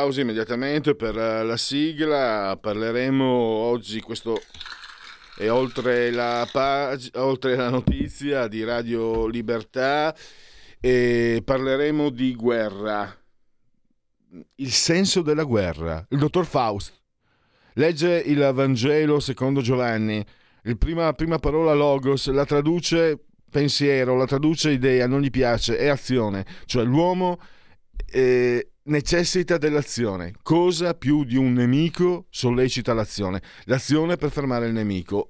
Applausi immediatamente per eh, la sigla. Parleremo oggi, questo è oltre la, pag- oltre la notizia di Radio Libertà, e parleremo di guerra. Il senso della guerra. Il dottor Faust legge il Vangelo secondo Giovanni. La prima, prima parola logos la traduce pensiero, la traduce idea, non gli piace, è azione. Cioè l'uomo... Eh, necessita dell'azione. Cosa più di un nemico sollecita l'azione? L'azione per fermare il nemico.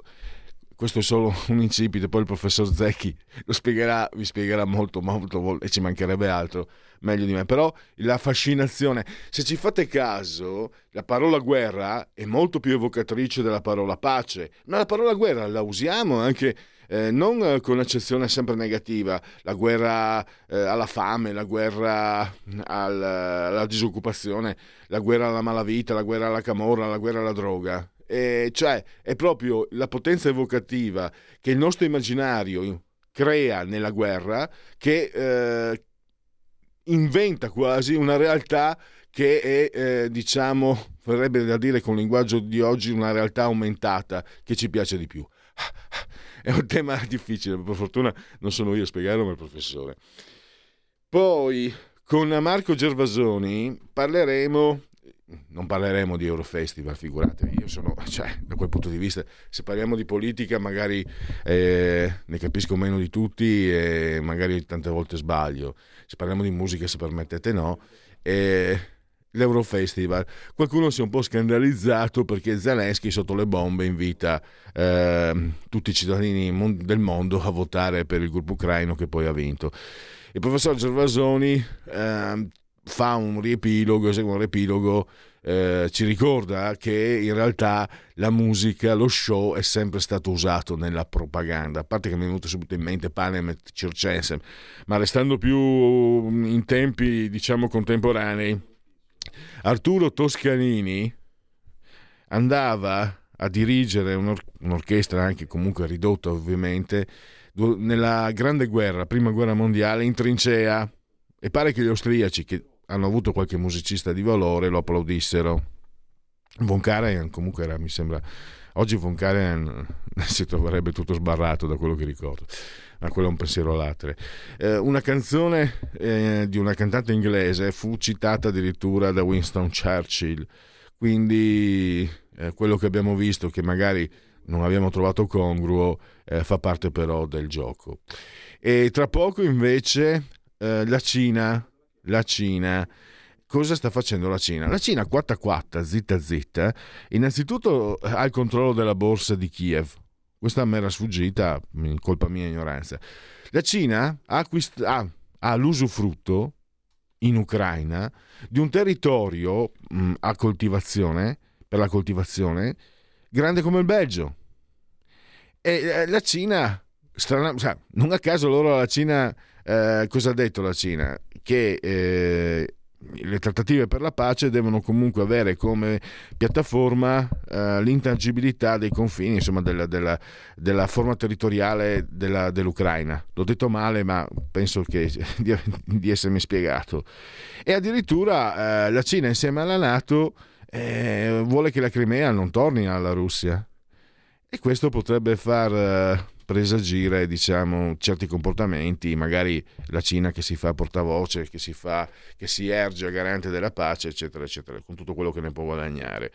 Questo è solo un incipito, poi il professor Zecchi lo spiegherà, vi spiegherà molto, molto, e ci mancherebbe altro, meglio di me. Però la fascinazione, se ci fate caso, la parola guerra è molto più evocatrice della parola pace, ma la parola guerra la usiamo anche eh, non con accezione sempre negativa, la guerra eh, alla fame, la guerra al, alla disoccupazione, la guerra alla malavita, la guerra alla camorra, la guerra alla droga. E cioè è proprio la potenza evocativa che il nostro immaginario crea nella guerra che eh, inventa quasi una realtà che è, eh, diciamo, verrebbe da dire con il linguaggio di oggi, una realtà aumentata che ci piace di più. È un tema difficile, per fortuna non sono io a spiegarlo, ma il professore. Poi con Marco Gervasoni parleremo non parleremo di Eurofestival, figuratevi, io sono, cioè, da quel punto di vista, se parliamo di politica magari eh, ne capisco meno di tutti e magari tante volte sbaglio, se parliamo di musica se permettete no, eh, l'Eurofestival. Qualcuno si è un po' scandalizzato perché Zelensky sotto le bombe invita eh, tutti i cittadini del mondo a votare per il gruppo ucraino che poi ha vinto. Il professor Gervasoni eh, fa un riepilogo, esegue un riepilogo, eh, ci ricorda che in realtà la musica, lo show è sempre stato usato nella propaganda, a parte che mi è venuto subito in mente Panem e Circense, ma restando più in tempi diciamo contemporanei, Arturo Toscanini andava a dirigere un'or- un'orchestra anche comunque ridotta ovviamente nella grande guerra, prima guerra mondiale in trincea e pare che gli austriaci che hanno avuto qualche musicista di valore lo applaudissero. Von Karajan comunque era, mi sembra, oggi Von Karajan si troverebbe tutto sbarrato da quello che ricordo ma quello è un pensiero all'altro. Eh, una canzone eh, di una cantante inglese fu citata addirittura da Winston Churchill, quindi eh, quello che abbiamo visto che magari non abbiamo trovato congruo eh, fa parte però del gioco. E tra poco invece eh, la Cina, la Cina cosa sta facendo la Cina? La Cina quatta quatta, zitta zitta, innanzitutto ha il controllo della borsa di Kiev, questa mi era sfuggita, colpa mia ignoranza. La Cina ha, acquist- ha, ha l'usufrutto in Ucraina di un territorio mh, a coltivazione, per la coltivazione, grande come il Belgio. E eh, la Cina, strana, cioè, non a caso loro la Cina, eh, cosa ha detto la Cina? Che eh, le trattative per la pace devono comunque avere come piattaforma eh, l'intangibilità dei confini, insomma, della, della, della forma territoriale della, dell'Ucraina. L'ho detto male, ma penso che, di, di, essermi spiegato. E addirittura eh, la Cina, insieme alla Nato, eh, vuole che la Crimea non torni alla Russia. E questo potrebbe far, presagire diciamo, certi comportamenti, magari la Cina che si fa portavoce, che si, fa, che si erge a garante della pace, eccetera, eccetera, con tutto quello che ne può guadagnare.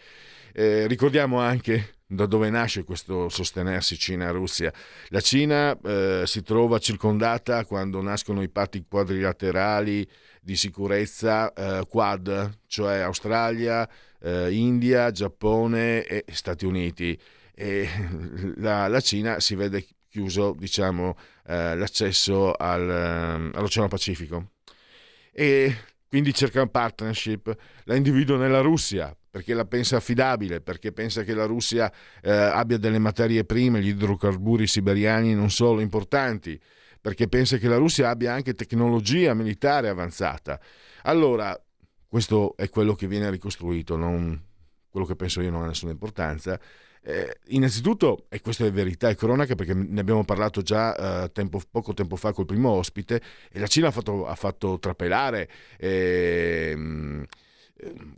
Eh, ricordiamo anche da dove nasce questo sostenersi Cina-Russia. La Cina eh, si trova circondata quando nascono i patti quadrilaterali di sicurezza eh, Quad, cioè Australia, eh, India, Giappone e Stati Uniti. E la, la Cina si vede chiuso diciamo, eh, l'accesso al, ehm, all'Oceano Pacifico. E quindi cerca un partnership, la individua nella Russia perché la pensa affidabile, perché pensa che la Russia eh, abbia delle materie prime, gli idrocarburi siberiani non solo importanti, perché pensa che la Russia abbia anche tecnologia militare avanzata. Allora, questo è quello che viene ricostruito, non quello che penso io non ha nessuna importanza. Eh, innanzitutto, e questa è verità e cronaca perché ne abbiamo parlato già eh, tempo, poco tempo fa col primo ospite, e la Cina ha fatto, ha fatto trapelare. Eh,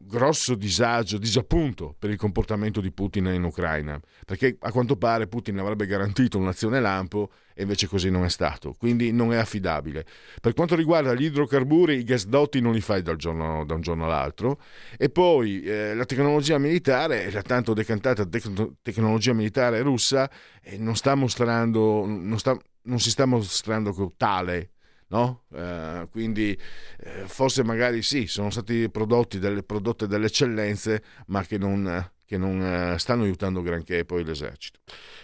grosso disagio, disappunto per il comportamento di Putin in Ucraina, perché a quanto pare Putin avrebbe garantito un'azione lampo e invece così non è stato, quindi non è affidabile. Per quanto riguarda gli idrocarburi, i gasdotti non li fai giorno, da un giorno all'altro e poi eh, la tecnologia militare, la tanto decantata tec- tecnologia militare russa, eh, non, sta mostrando, non, sta, non si sta mostrando tale No? Eh, quindi eh, forse magari sì, sono stati prodotti delle, prodotte delle eccellenze, ma che non, che non eh, stanno aiutando granché poi l'esercito.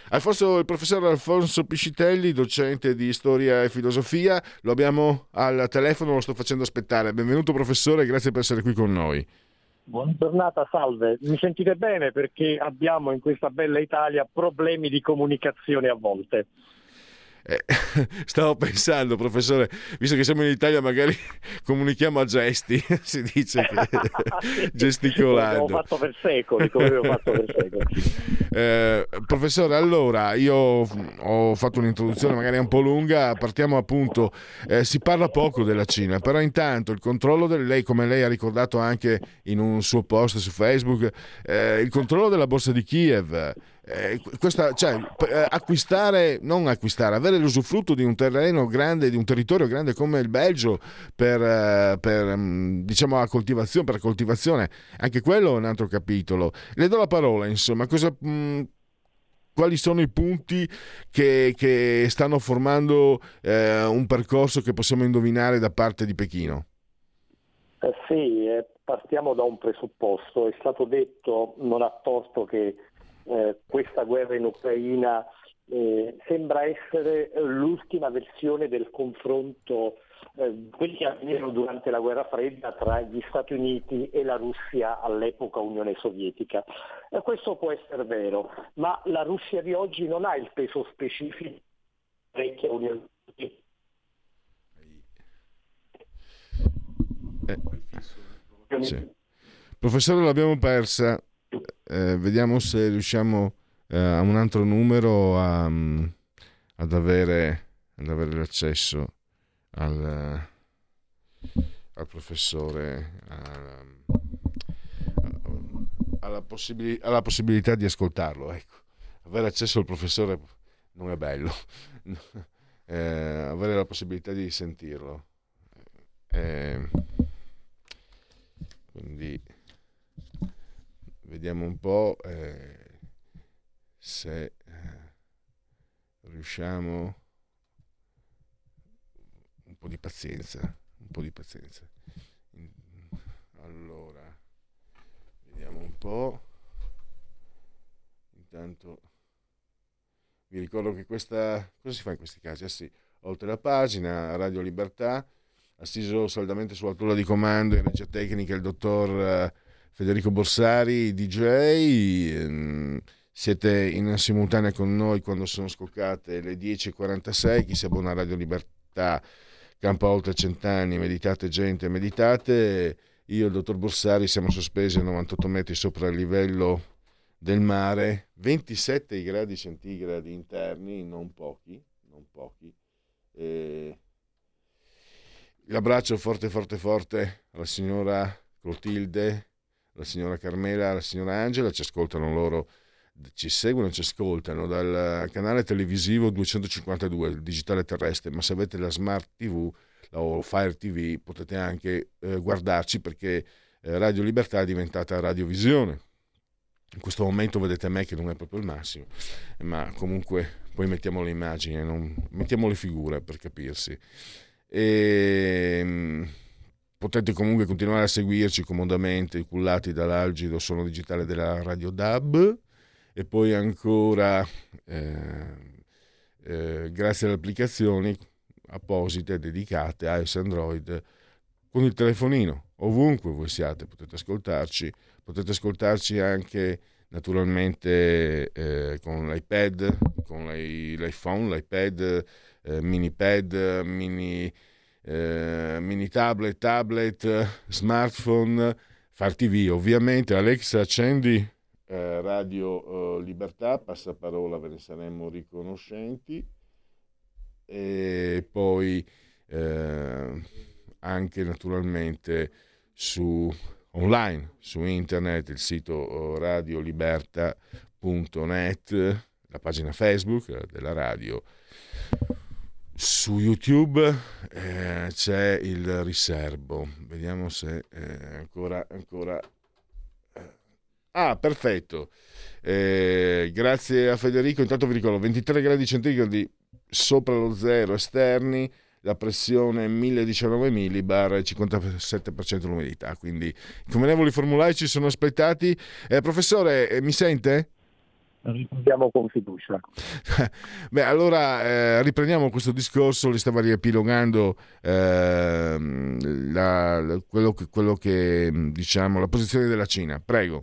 Alfonso, il professor Alfonso Piscitelli, docente di storia e filosofia, lo abbiamo al telefono, lo sto facendo aspettare. Benvenuto professore, grazie per essere qui con noi. Buona giornata, salve. Mi sentite bene perché abbiamo in questa bella Italia problemi di comunicazione a volte. Eh, stavo pensando, professore, visto che siamo in Italia, magari comunichiamo a gesti, si dice che gesticolando. L'abbiamo fatto per secoli, come abbiamo fatto per secoli. Eh, professore, allora, io ho fatto un'introduzione magari un po' lunga, partiamo appunto, eh, si parla poco della Cina, però intanto il controllo del lei, come lei ha ricordato anche in un suo post su Facebook, eh, il controllo della borsa di Kiev, eh, questa, cioè, eh, acquistare, non acquistare, avere l'usufrutto di un terreno grande, di un territorio grande come il Belgio per, eh, per mm, diciamo, la coltivazione, per coltivazione, anche quello è un altro capitolo. Le do la parola, insomma, cosa, mh, mm, quali sono i punti che, che stanno formando eh, un percorso che possiamo indovinare da parte di Pechino? Eh sì, eh, partiamo da un presupposto. È stato detto non a torto che eh, questa guerra in Ucraina eh, sembra essere l'ultima versione del confronto eh, quelli che avvennero durante la guerra fredda tra gli Stati Uniti e la Russia all'epoca Unione Sovietica. Eh, questo può essere vero, ma la Russia di oggi non ha il peso specifico vecchia Unione Sovietica. Eh, sì. Professore, l'abbiamo persa eh, vediamo se riusciamo eh, a un altro numero a, um, ad, avere, ad, avere, l'accesso al, al professore, a, alla, possibili- alla, possibilità di ascoltarlo. Ecco. Avere accesso al professore non è bello, eh, avere la possibilità di sentirlo. Eh, quindi vediamo un po' eh, se eh, riusciamo un po' di pazienza un po' di pazienza allora vediamo un po' intanto vi ricordo che questa cosa si fa in questi casi? Ah sì, oltre la pagina Radio Libertà assiso saldamente sulla tolla di comando in regia tecnica il dottor eh, Federico Borsari, DJ. Ehm, siete in simultanea con noi quando sono scoccate le 10.46. Chi si abbona a Radio Libertà, campa oltre cent'anni, meditate gente, meditate. Io e il dottor Borsari siamo sospesi a 98 metri sopra il livello del mare, 27 gradi centigradi interni, non pochi, non pochi. E l'abbraccio forte, forte, forte alla signora Clotilde, la signora Carmela, la signora Angela, ci ascoltano loro ci seguono ci ascoltano dal canale televisivo 252, il digitale terrestre, ma se avete la Smart TV o Fire TV potete anche eh, guardarci perché eh, Radio Libertà è diventata radiovisione. In questo momento vedete me che non è proprio il massimo, ma comunque poi mettiamo le immagini, non... mettiamo le figure per capirsi. E ehm, potete comunque continuare a seguirci comodamente, cullati dall'algido suono digitale della Radio DAB. E poi ancora eh, eh, grazie alle applicazioni apposite dedicate a iOS Android con il telefonino ovunque voi siate potete ascoltarci. Potete ascoltarci anche naturalmente eh, con l'iPad con l'iPhone l'iPad eh, mini pad mini, eh, mini tablet tablet smartphone far tv ovviamente Alexa accendi eh, Radio eh, Libertà, passaparola ve ne saremmo riconoscenti e poi eh, anche naturalmente su online, su internet, il sito radioliberta.net, la pagina Facebook della radio. Su YouTube eh, c'è il riservo, vediamo se eh, ancora, ancora Ah, perfetto. Eh, grazie a Federico. Intanto vi ricordo 23 gradi centigradi sopra lo zero esterni, la pressione 1019 millibar e 57% l'umidità. Quindi i convenevoli formulari ci sono aspettati. Eh, professore, eh, mi sente? Rispondiamo con fiducia. Beh, allora eh, riprendiamo questo discorso, li stava riepilogando eh, la, quello, che, quello che diciamo la posizione della Cina. Prego.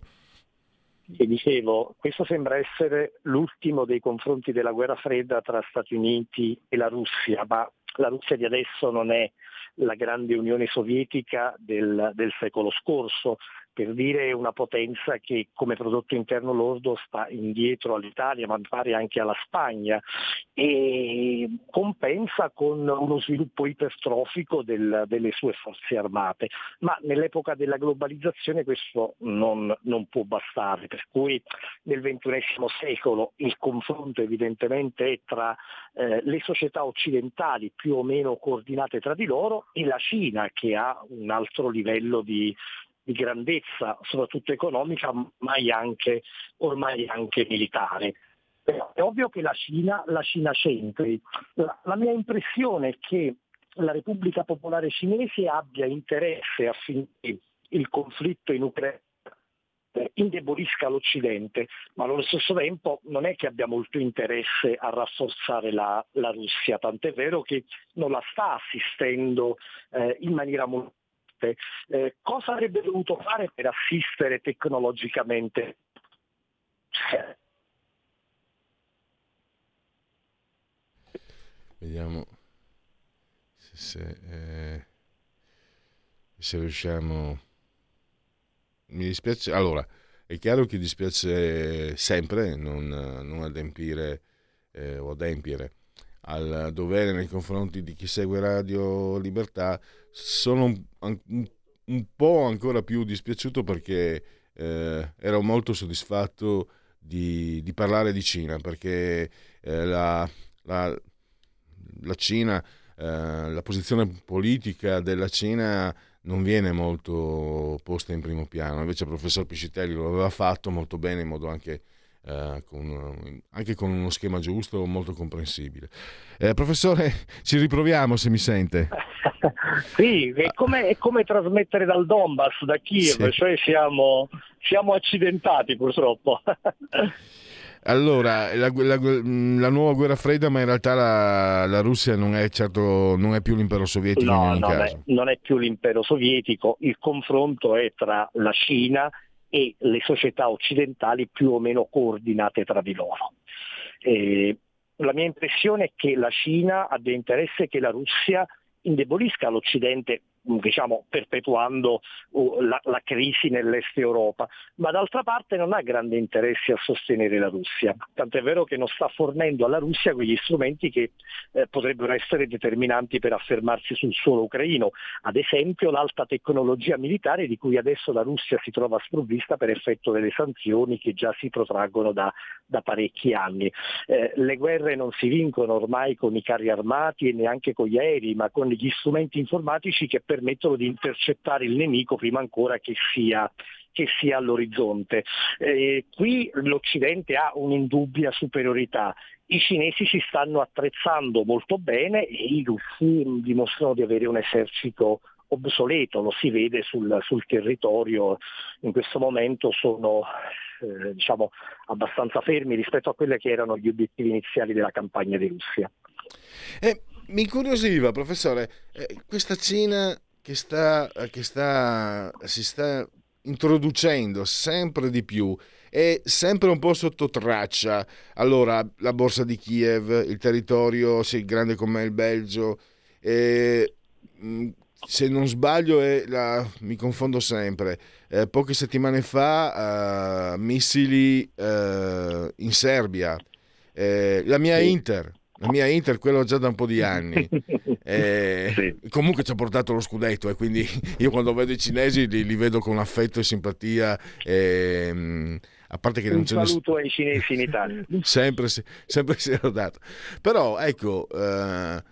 E dicevo, questo sembra essere l'ultimo dei confronti della guerra fredda tra Stati Uniti e la Russia, ma la Russia di adesso non è la grande Unione Sovietica del, del secolo scorso, per dire una potenza che come prodotto interno lordo sta indietro all'Italia, ma pare anche alla Spagna, e compensa con uno sviluppo ipertrofico del, delle sue forze armate. Ma nell'epoca della globalizzazione questo non, non può bastare, per cui nel XXI secolo il confronto evidentemente è tra eh, le società occidentali più o meno coordinate tra di loro e la Cina che ha un altro livello di, di grandezza, soprattutto economica, ma anche, ormai anche militare. È ovvio che la Cina, la Cina c'entri. La, la mia impressione è che la Repubblica Popolare Cinese abbia interesse affinché il conflitto in Ucraina indebolisca l'Occidente, ma allo stesso tempo non è che abbia molto interesse a rafforzare la, la Russia, tant'è vero che non la sta assistendo eh, in maniera molto parte, eh, cosa avrebbe dovuto fare per assistere tecnologicamente? Vediamo se, se, eh, se riusciamo. Mi dispiace. Allora, è chiaro che dispiace sempre non, non adempiere eh, o adempiere al dovere nei confronti di chi segue Radio Libertà, sono un, un, un po' ancora più dispiaciuto perché eh, ero molto soddisfatto di, di, parlare di Cina, perché eh, la, la, la, Cina, eh, la posizione politica della Cina non viene molto posta in primo piano, invece il professor Piscitelli lo aveva fatto molto bene in modo anche eh, con, anche con uno schema giusto, molto comprensibile. Eh, professore, ci riproviamo se mi sente. sì, è come, è come, trasmettere dal Donbass, da Kiev, sì. cioè siamo, siamo accidentati purtroppo. Allora, la, la, la, nuova guerra fredda, ma in realtà la, la Russia non è certo non è più l'impero sovietico no, ogni non. È, non è più l'impero sovietico, il confronto è tra la Cina e le società occidentali più o meno coordinate tra di loro. Eh, la mia impressione è che la Cina abbia interesse che la Russia indebolisca l'Occidente diciamo, perpetuando uh, la, la, crisi nell'est Europa, ma d'altra parte non ha grande interesse a sostenere la Russia, tant'è vero che non sta fornendo alla Russia quegli strumenti che eh, potrebbero essere determinanti per affermarsi sul suolo ucraino, ad esempio l'alta tecnologia militare di cui adesso la Russia si trova sprovvista per effetto delle sanzioni che già si protraggono da, da parecchi anni. Eh, le guerre non si vincono ormai con i carri armati e neanche con gli aerei, ma con gli strumenti informatici che permettono di intercettare il nemico prima ancora che sia che sia all'orizzonte. Eh, qui l'Occidente ha un'indubbia superiorità. I cinesi si stanno attrezzando molto bene e i russi dimostrano di avere un esercito obsoleto, lo si vede sul, sul territorio, in questo momento sono eh, diciamo, abbastanza fermi rispetto a quelli che erano gli obiettivi iniziali della campagna di Russia. Eh, mi incuriosiva, professore, eh, questa Cina che, sta, che sta, si sta introducendo sempre di più e sempre un po' sotto traccia. Allora, la borsa di Kiev, il territorio, sì, grande come il Belgio, e, mm, se non sbaglio, la, mi confondo sempre. Eh, poche settimane fa, uh, missili uh, in Serbia. Eh, la mia sì. Inter la mia Inter, quello già da un po' di anni. Eh, sì. Comunque ci ha portato lo scudetto e eh, quindi io quando vedo i cinesi li, li vedo con affetto e simpatia. Eh, a parte che un non ce ne... saluto ai cinesi in Italia. sempre, sempre si era dato. Però ecco, eh,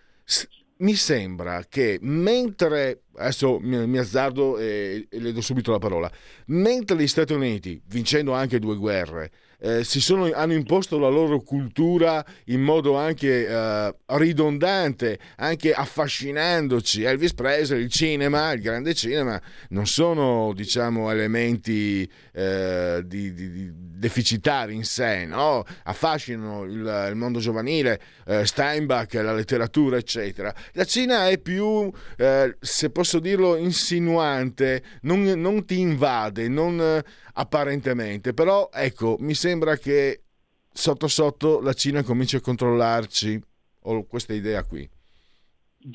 mi sembra che mentre, adesso mi, mi azzardo e, e le do subito la parola, mentre gli Stati Uniti, vincendo anche due guerre, eh, sono, hanno imposto la loro cultura in modo anche eh, ridondante, anche affascinandoci. Elvis Presley, il cinema, il grande cinema, non sono diciamo elementi eh, di, di, di deficitari in sé, no? affascinano il, il mondo giovanile, eh, Steinbach, la letteratura, eccetera. La Cina è più, eh, se posso dirlo, insinuante, non, non ti invade, non apparentemente, però ecco, mi sembra che sotto sotto la Cina cominci a controllarci, ho questa idea qui.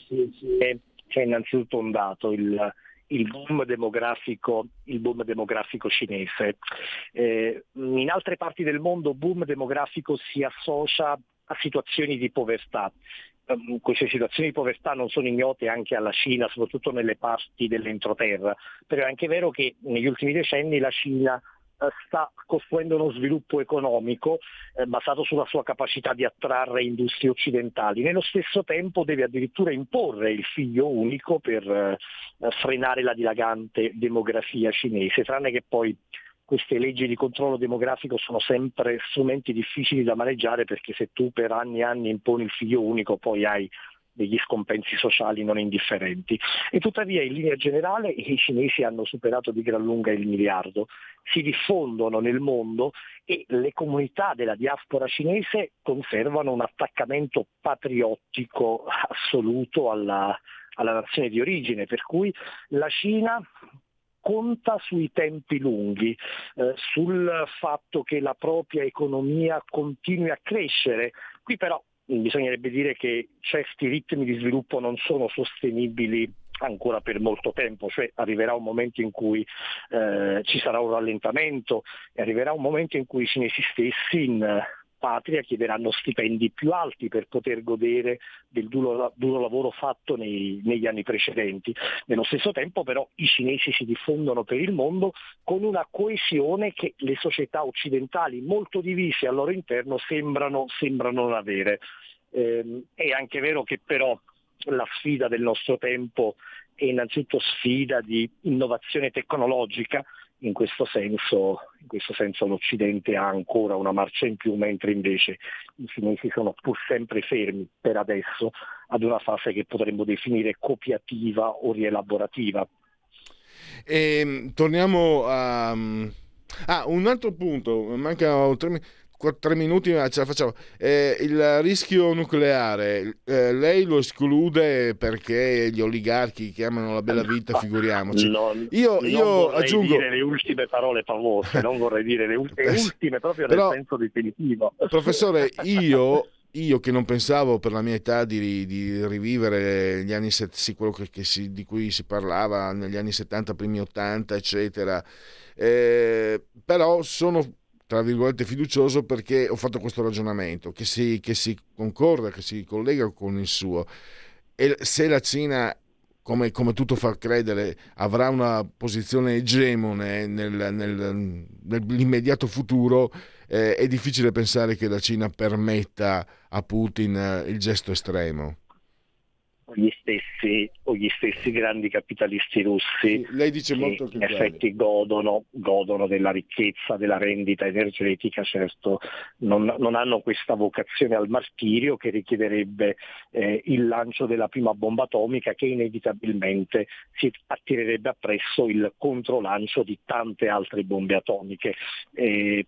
Sì, sì. C'è innanzitutto un dato, il, il boom demografico, il boom demografico cinese. Eh, in altre parti del mondo boom demografico si associa a situazioni di povertà. Um, queste situazioni di povertà non sono ignote anche alla Cina, soprattutto nelle parti dell'entroterra, però è anche vero che negli ultimi decenni la Cina eh, sta costruendo uno sviluppo economico eh, basato sulla sua capacità di attrarre industrie occidentali. Nello stesso tempo deve addirittura imporre il figlio unico per eh, frenare la dilagante demografia cinese, tranne che poi queste leggi di controllo demografico sono sempre strumenti difficili da maneggiare perché se tu per anni e anni imponi il figlio unico poi hai degli scompensi sociali non indifferenti. E tuttavia in linea generale i cinesi hanno superato di gran lunga il miliardo, si diffondono nel mondo e le comunità della diaspora cinese conservano un attaccamento patriottico assoluto alla, alla nazione di origine, per cui la Cina conta sui tempi lunghi, eh, sul fatto che la propria economia continui a crescere. Qui però bisognerebbe dire che certi ritmi di sviluppo non sono sostenibili ancora per molto tempo, cioè arriverà un momento in cui eh, ci sarà un rallentamento e arriverà un momento in cui i cinesi stessi in patria chiederanno stipendi più alti per poter godere del duro, duro lavoro fatto nei, negli anni precedenti. Nello stesso tempo però i cinesi si diffondono per il mondo con una coesione che le società occidentali molto divise al loro interno sembrano, sembrano non avere. Eh, è anche vero che però la sfida del nostro tempo è innanzitutto sfida di innovazione tecnologica, in questo, senso, in questo senso l'Occidente ha ancora una marcia in più, mentre invece i cinesi sono pur sempre fermi per adesso ad una fase che potremmo definire copiativa o rielaborativa. E, ehm, torniamo a... Ah, un altro punto, manca tre tre minuti ma ce la facciamo. Eh, il rischio nucleare, eh, lei lo esclude perché gli oligarchi chiamano la bella vita, figuriamoci. Non, io, non io aggiungo... dire le ultime parole famose, non vorrei dire le, ultime, le ultime proprio nel Però, senso definitivo. Professore, io io che non pensavo per la mia età di, di rivivere gli anni sì, quello che, che si, di cui si parlava negli anni 70, primi 80, eccetera, eh, però sono tra virgolette fiducioso perché ho fatto questo ragionamento che si, che si concorda, che si collega con il suo. E se la Cina come, come, tutto fa credere, avrà una posizione egemone nel, nel, nell'immediato futuro, eh, è difficile pensare che la Cina permetta a Putin eh, il gesto estremo gli stessi, o gli stessi grandi capitalisti russi molto che in effetti godono, godono, della ricchezza, della rendita energetica, certo non, non hanno questa vocazione al martirio che richiederebbe eh, il lancio della prima bomba atomica che inevitabilmente si attirerebbe appresso il controlancio di tante altre bombe atomiche. Eh,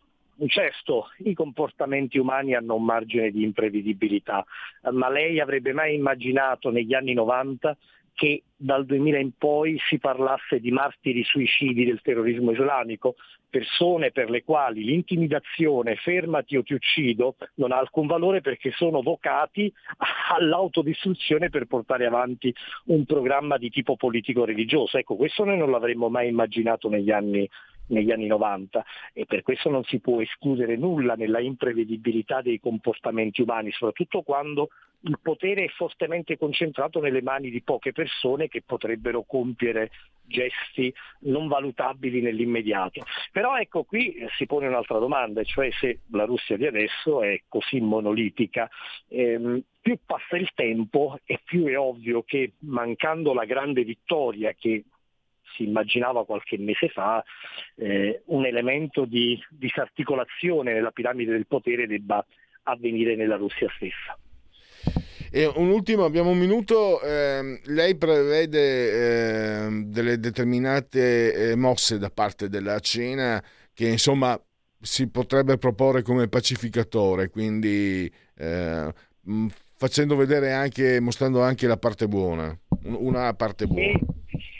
Certo, i comportamenti umani hanno un margine di imprevedibilità, ma lei avrebbe mai immaginato negli anni 90 che dal 2000 in poi si parlasse di martiri suicidi del terrorismo islamico, persone per le quali l'intimidazione fermati o ti uccido non ha alcun valore perché sono vocati all'autodistruzione per portare avanti un programma di tipo politico-religioso. Ecco, questo noi non l'avremmo mai immaginato negli anni negli anni 90 e per questo non si può escludere nulla nella imprevedibilità dei comportamenti umani, soprattutto quando il potere è fortemente concentrato nelle mani di poche persone che potrebbero compiere gesti non valutabili nell'immediato. Però ecco qui si pone un'altra domanda, cioè se la Russia di adesso è così monolitica, ehm, più passa il tempo e più è ovvio che mancando la grande vittoria che si immaginava qualche mese fa, eh, un elemento di disarticolazione nella piramide del potere debba avvenire nella Russia stessa. E un ultimo, abbiamo un minuto, eh, lei prevede eh, delle determinate eh, mosse da parte della Cina che insomma si potrebbe proporre come pacificatore, quindi eh, facendo vedere anche, mostrando anche la parte buona, una parte buona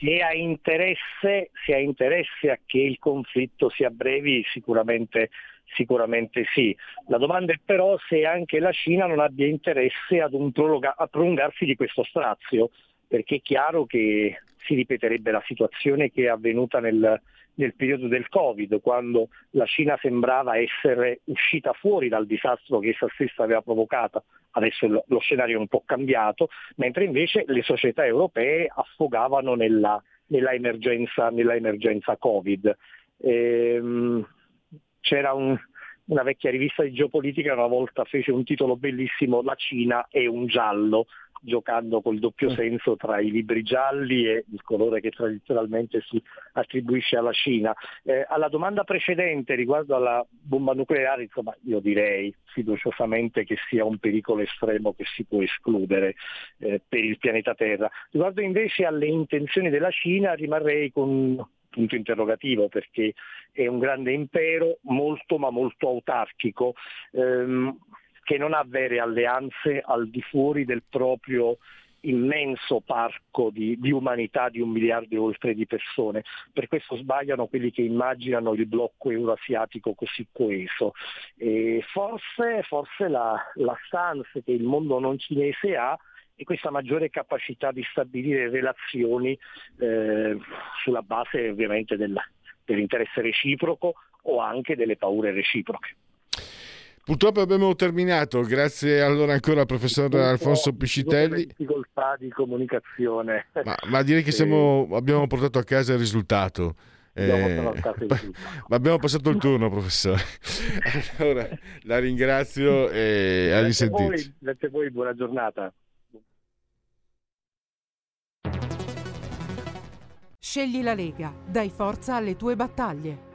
se ha, interesse, se ha interesse a che il conflitto si abbrevi sicuramente, sicuramente sì. La domanda è però se anche la Cina non abbia interesse prologa- a prolungarsi di questo strazio, perché è chiaro che si ripeterebbe la situazione che è avvenuta nel, nel periodo del Covid, quando la Cina sembrava essere uscita fuori dal disastro che essa stessa aveva provocato. Adesso lo, scenario è un po' cambiato, mentre invece le società europee affogavano nella, nella, emergenza, nella emergenza, Covid. Ehm, c'era un, una vecchia rivista di geopolitica una volta fece un titolo bellissimo La Cina è un giallo giocando col doppio mm. senso tra i libri gialli e il colore che tradizionalmente si attribuisce alla Cina. Eh, alla domanda precedente riguardo alla bomba nucleare, insomma, io direi fiduciosamente che sia un pericolo estremo che si può escludere eh, per il pianeta Terra. Riguardo invece alle intenzioni della Cina rimarrei con un punto interrogativo perché è un grande impero molto ma molto autarchico. Ehm, che non ha vere alleanze al di fuori del proprio immenso parco di, di, umanità di un miliardo e oltre di persone. Per questo sbagliano quelli che immaginano il blocco euroasiatico così coeso. E forse, forse la, la stance che il mondo non cinese ha è questa maggiore capacità di stabilire relazioni eh, sulla base ovviamente del, dell'interesse reciproco o anche delle paure reciproche. Purtroppo abbiamo terminato, grazie allora ancora al professor Alfonso Piscitelli. difficoltà di comunicazione. Ma, ma direi che siamo, abbiamo portato a casa il risultato. Eh, ma abbiamo passato il turno, professore. Allora, la ringrazio e a risentirci. Grazie a voi, buona giornata. Scegli la Lega, dai forza alle tue battaglie.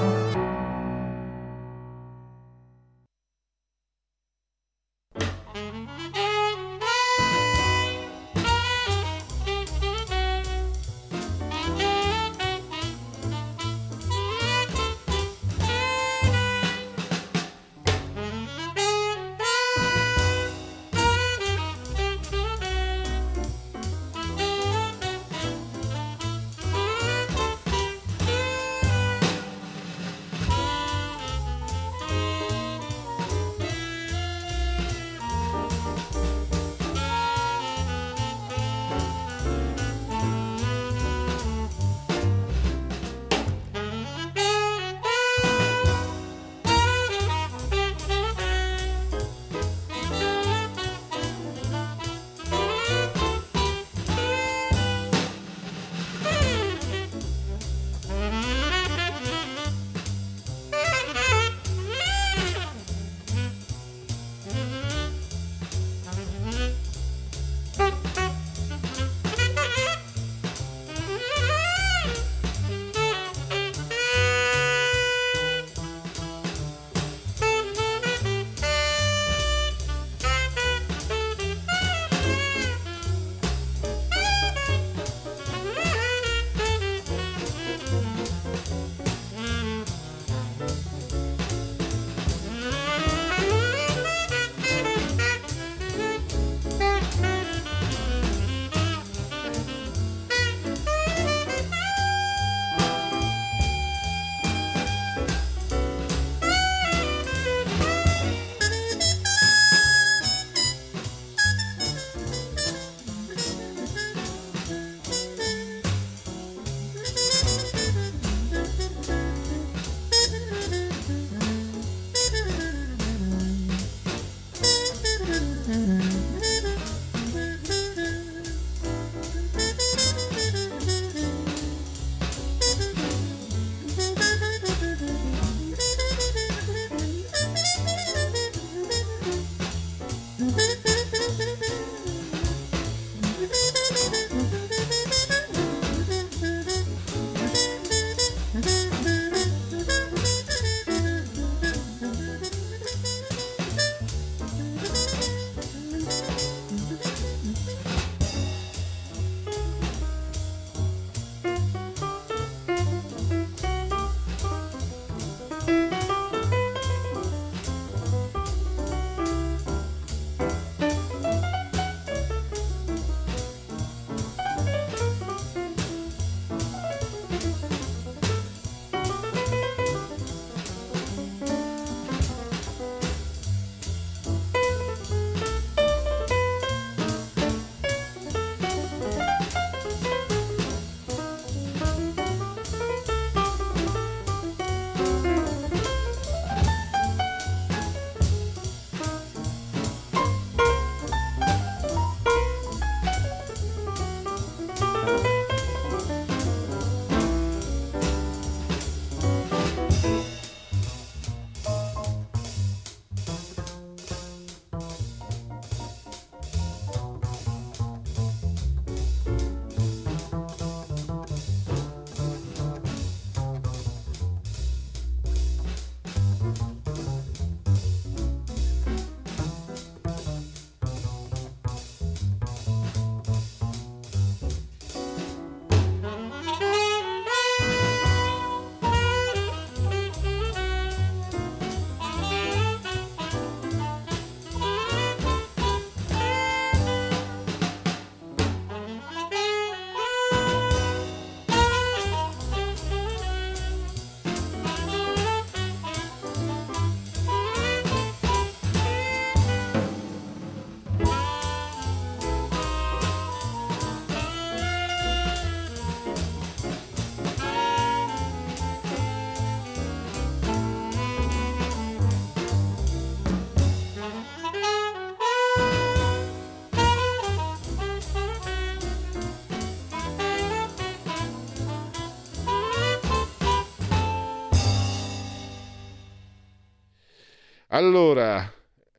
Allora,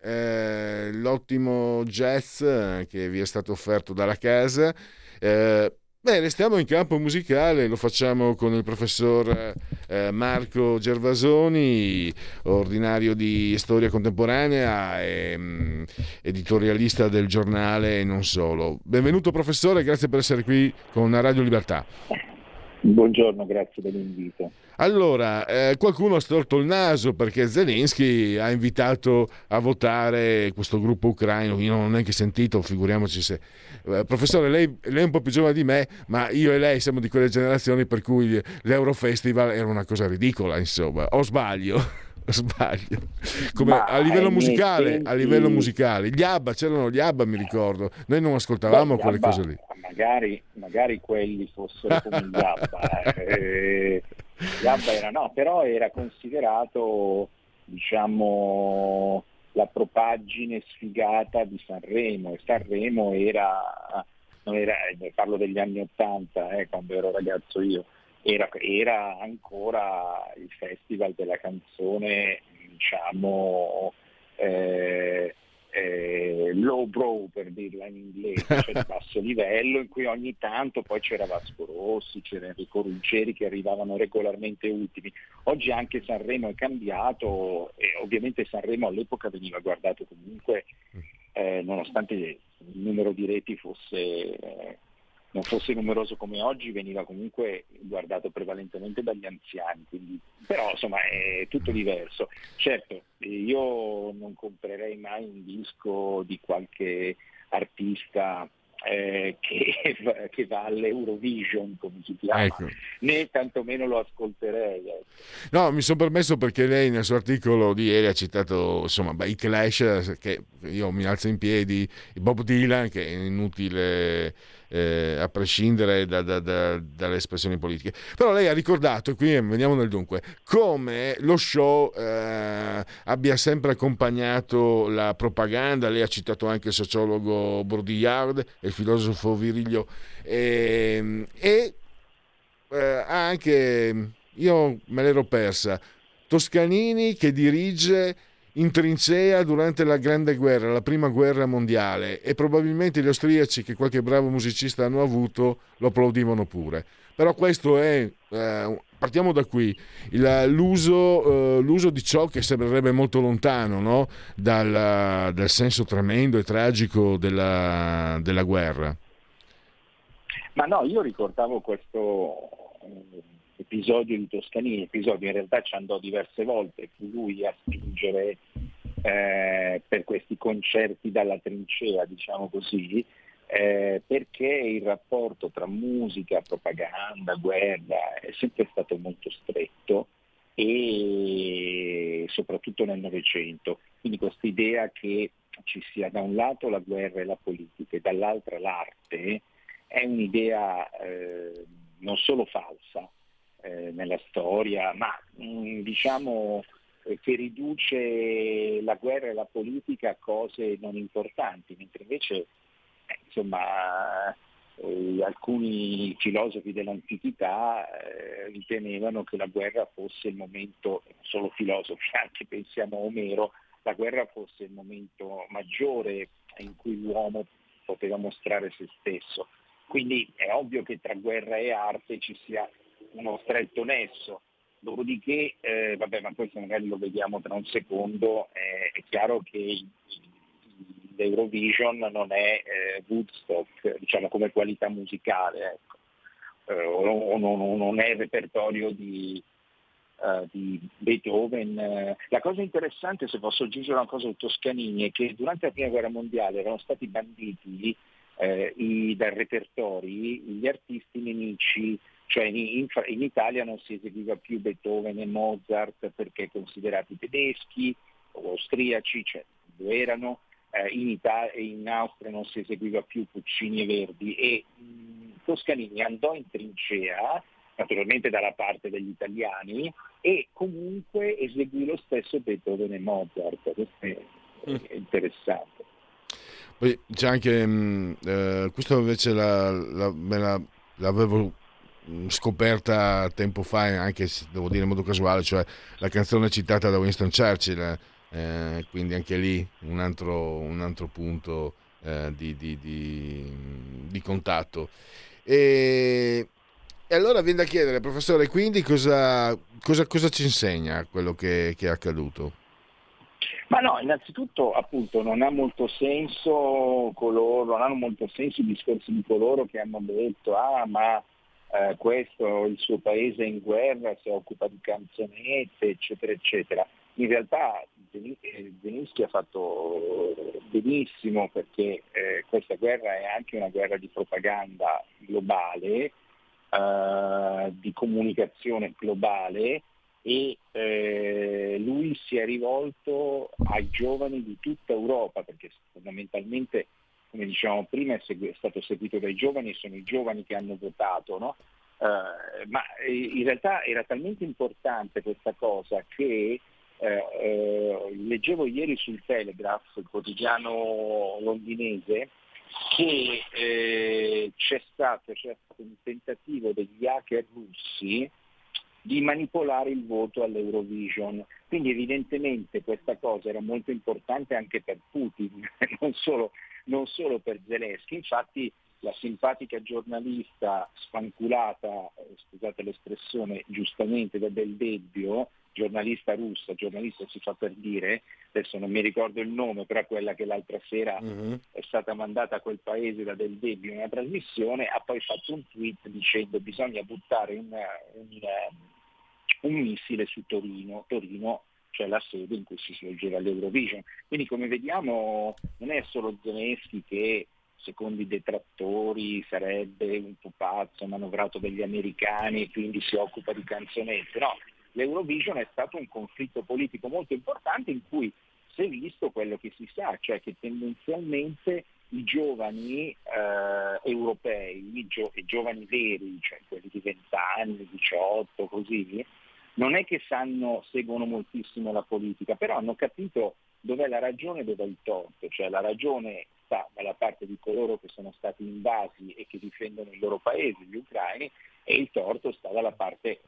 eh, l'ottimo jazz che vi è stato offerto dalla casa. Eh, Beh, restiamo in campo musicale, lo facciamo con il professor eh, Marco Gervasoni, ordinario di storia contemporanea e um, editorialista del giornale e non solo. Benvenuto professore, grazie per essere qui con Radio Libertà. Buongiorno, grazie dell'invito. Allora, eh, qualcuno ha storto il naso perché Zelensky ha invitato a votare questo gruppo ucraino. Io non ho neanche sentito, figuriamoci se. Eh, professore, lei, lei, è un po' più giovane di me, ma io e lei siamo di quelle generazioni per cui l'Eurofestival era una cosa ridicola, insomma. O sbaglio? sbaglio. A livello musicale a livello musicale. Gli ABBA c'erano gli ABBA mi ricordo. Noi non ascoltavamo Beh, quelle ABBA, cose lì. magari, magari quelli fossero come gli ABBA eh, gli ABBA era no però era considerato diciamo la propaggine sfigata di Sanremo. E Sanremo era, era parlo degli anni 80 eh, quando ero ragazzo io era, era ancora il festival della canzone, diciamo, eh, eh, low brow per dirla in inglese, cioè di basso livello, in cui ogni tanto poi c'era Vasco Rossi, c'era Enrico Ruggeri che arrivavano regolarmente ultimi. Oggi anche Sanremo è cambiato e ovviamente Sanremo all'epoca veniva guardato comunque, eh, nonostante il numero di reti fosse eh, non fosse numeroso come oggi veniva comunque guardato prevalentemente dagli anziani, quindi, però insomma è tutto diverso. Certo, io non comprerei mai un disco di qualche artista eh, che, che, va all'Eurovision, come si chiama, ecco. né tantomeno lo ascolterei. Ecco. No, mi sono permesso perché lei nel suo articolo di ieri ha citato insomma, i Clash, che io mi alzo in piedi, Bob Dylan, che è inutile eh, a prescindere da, da, da, dalle espressioni politiche. Però lei ha ricordato, e qui veniamo nel dunque, come lo show eh, abbia sempre accompagnato la propaganda, lei ha citato anche il sociologo Baudrillard e il filosofo Viriglio, ehm, e, e eh, anche, io me l'ero persa, Toscanini che dirige in trincea durante la Grande Guerra, la Prima Guerra Mondiale e probabilmente gli austriaci che qualche bravo musicista hanno avuto lo applaudivano pure. Però questo è, eh, partiamo da qui, il, l'uso, eh, l'uso, di ciò che sembrerebbe molto lontano no? dal, dal, senso tremendo e tragico della, della guerra. Ma no, io ricordavo questo episodio di Toscanini, episodio in realtà ci andò diverse volte, fu lui a spingere eh, per questi concerti dalla trincea, diciamo così, eh, perché il rapporto tra musica, propaganda, guerra è sempre stato molto stretto e soprattutto nel Novecento. Quindi questa idea che ci sia da un lato la guerra e la politica e dall'altra l'arte è un'idea eh, non solo falsa, eh, nella storia, ma mh, mm, diciamo eh, che riduce la guerra e la politica a cose non importanti, mentre invece eh, insomma, eh, alcuni filosofi dell'antichità eh, ritenevano che la guerra fosse il momento, non solo filosofi, anche pensiamo a Omero, la guerra fosse il momento maggiore in cui l'uomo poteva mostrare se stesso. Quindi è ovvio che tra guerra e arte ci sia uno stretto nesso. Dopodiché, eh, vabbè, ma questo magari lo vediamo tra un secondo, eh, è chiaro che l'Eurovision non è eh, Woodstock, diciamo come qualità musicale, ecco. Eh, o, non, non, è il repertorio di, uh, di Beethoven. La cosa interessante, se posso aggiungere una cosa su Toscanini, è che durante la Prima Guerra Mondiale erano stati banditi eh, i, dai repertori gli artisti nemici cioè in, in, in, Italia non si eseguiva più Beethoven e Mozart perché considerati tedeschi o austriaci, cioè lo erano, eh, in, Italia, in Austria non si eseguiva più Puccini e Verdi e mh, Toscanini andò in trincea, naturalmente dalla parte degli italiani, e comunque eseguì lo stesso Beethoven e Mozart, questo è, è mm. interessante. Poi c'è anche, mh, eh, questo invece la, la, me la, l'avevo Mm, scoperta tempo fa, anche se devo dire in modo casuale, cioè la canzone citata da Winston Churchill, eh, quindi anche lì un altro, un altro punto eh, di, di, di, di, contatto. E, e, allora viene da chiedere, professore, quindi cosa, cosa, cosa ci insegna quello che, che è accaduto? Ma no, innanzitutto appunto non ha molto senso coloro, non hanno molto senso i discorsi di coloro che hanno detto ah ma eh, questo il suo paese in guerra, si occupa di canzonette, eccetera, eccetera. In realtà Zelensky ha fatto benissimo perché eh, questa guerra è anche una guerra di propaganda globale, eh, di comunicazione globale e eh, lui si è rivolto ai giovani di tutta Europa perché fondamentalmente come dicevamo prima è, segu- è stato seguito dai giovani, sono i giovani che hanno votato, no? uh, ma in realtà era talmente importante questa cosa che eh, eh, leggevo ieri sul Telegraph, il quotidiano londinese, che eh, c'è, stato, c'è, stato, un tentativo degli hacker russi di manipolare il voto all'Eurovision. Quindi evidentemente questa cosa era molto importante anche per Putin, non solo, non solo per Zelensky. Infatti la simpatica giornalista sfanculata, eh, scusate l'espressione, giustamente da Del Debbio, giornalista russa, giornalista si fa per dire, adesso non mi ricordo il nome, però quella che l'altra sera uh-huh. è stata mandata a quel paese da Del Debbio in una trasmissione, ha poi fatto un tweet dicendo bisogna buttare un, un, un missile su Torino, Torino cioè la sede in cui si svolgeva l'Eurovision. Quindi come vediamo non è solo Zelensky che secondo i detrattori sarebbe un pupazzo manovrato dagli americani e quindi si occupa di canzonette, no, l'Eurovision è stato un conflitto politico molto importante in cui si è visto quello che si sa, cioè che tendenzialmente i giovani eh, europei, i, gio- i, giovani veri, cioè quelli di 20 anni, 18, così, non è che sanno, seguono moltissimo la politica, però hanno capito dov'è la ragione e dov'è il torto, cioè la ragione sta dalla parte di coloro che sono stati invasi e che difendono il loro paese, gli ucraini, e il torto sta dalla parte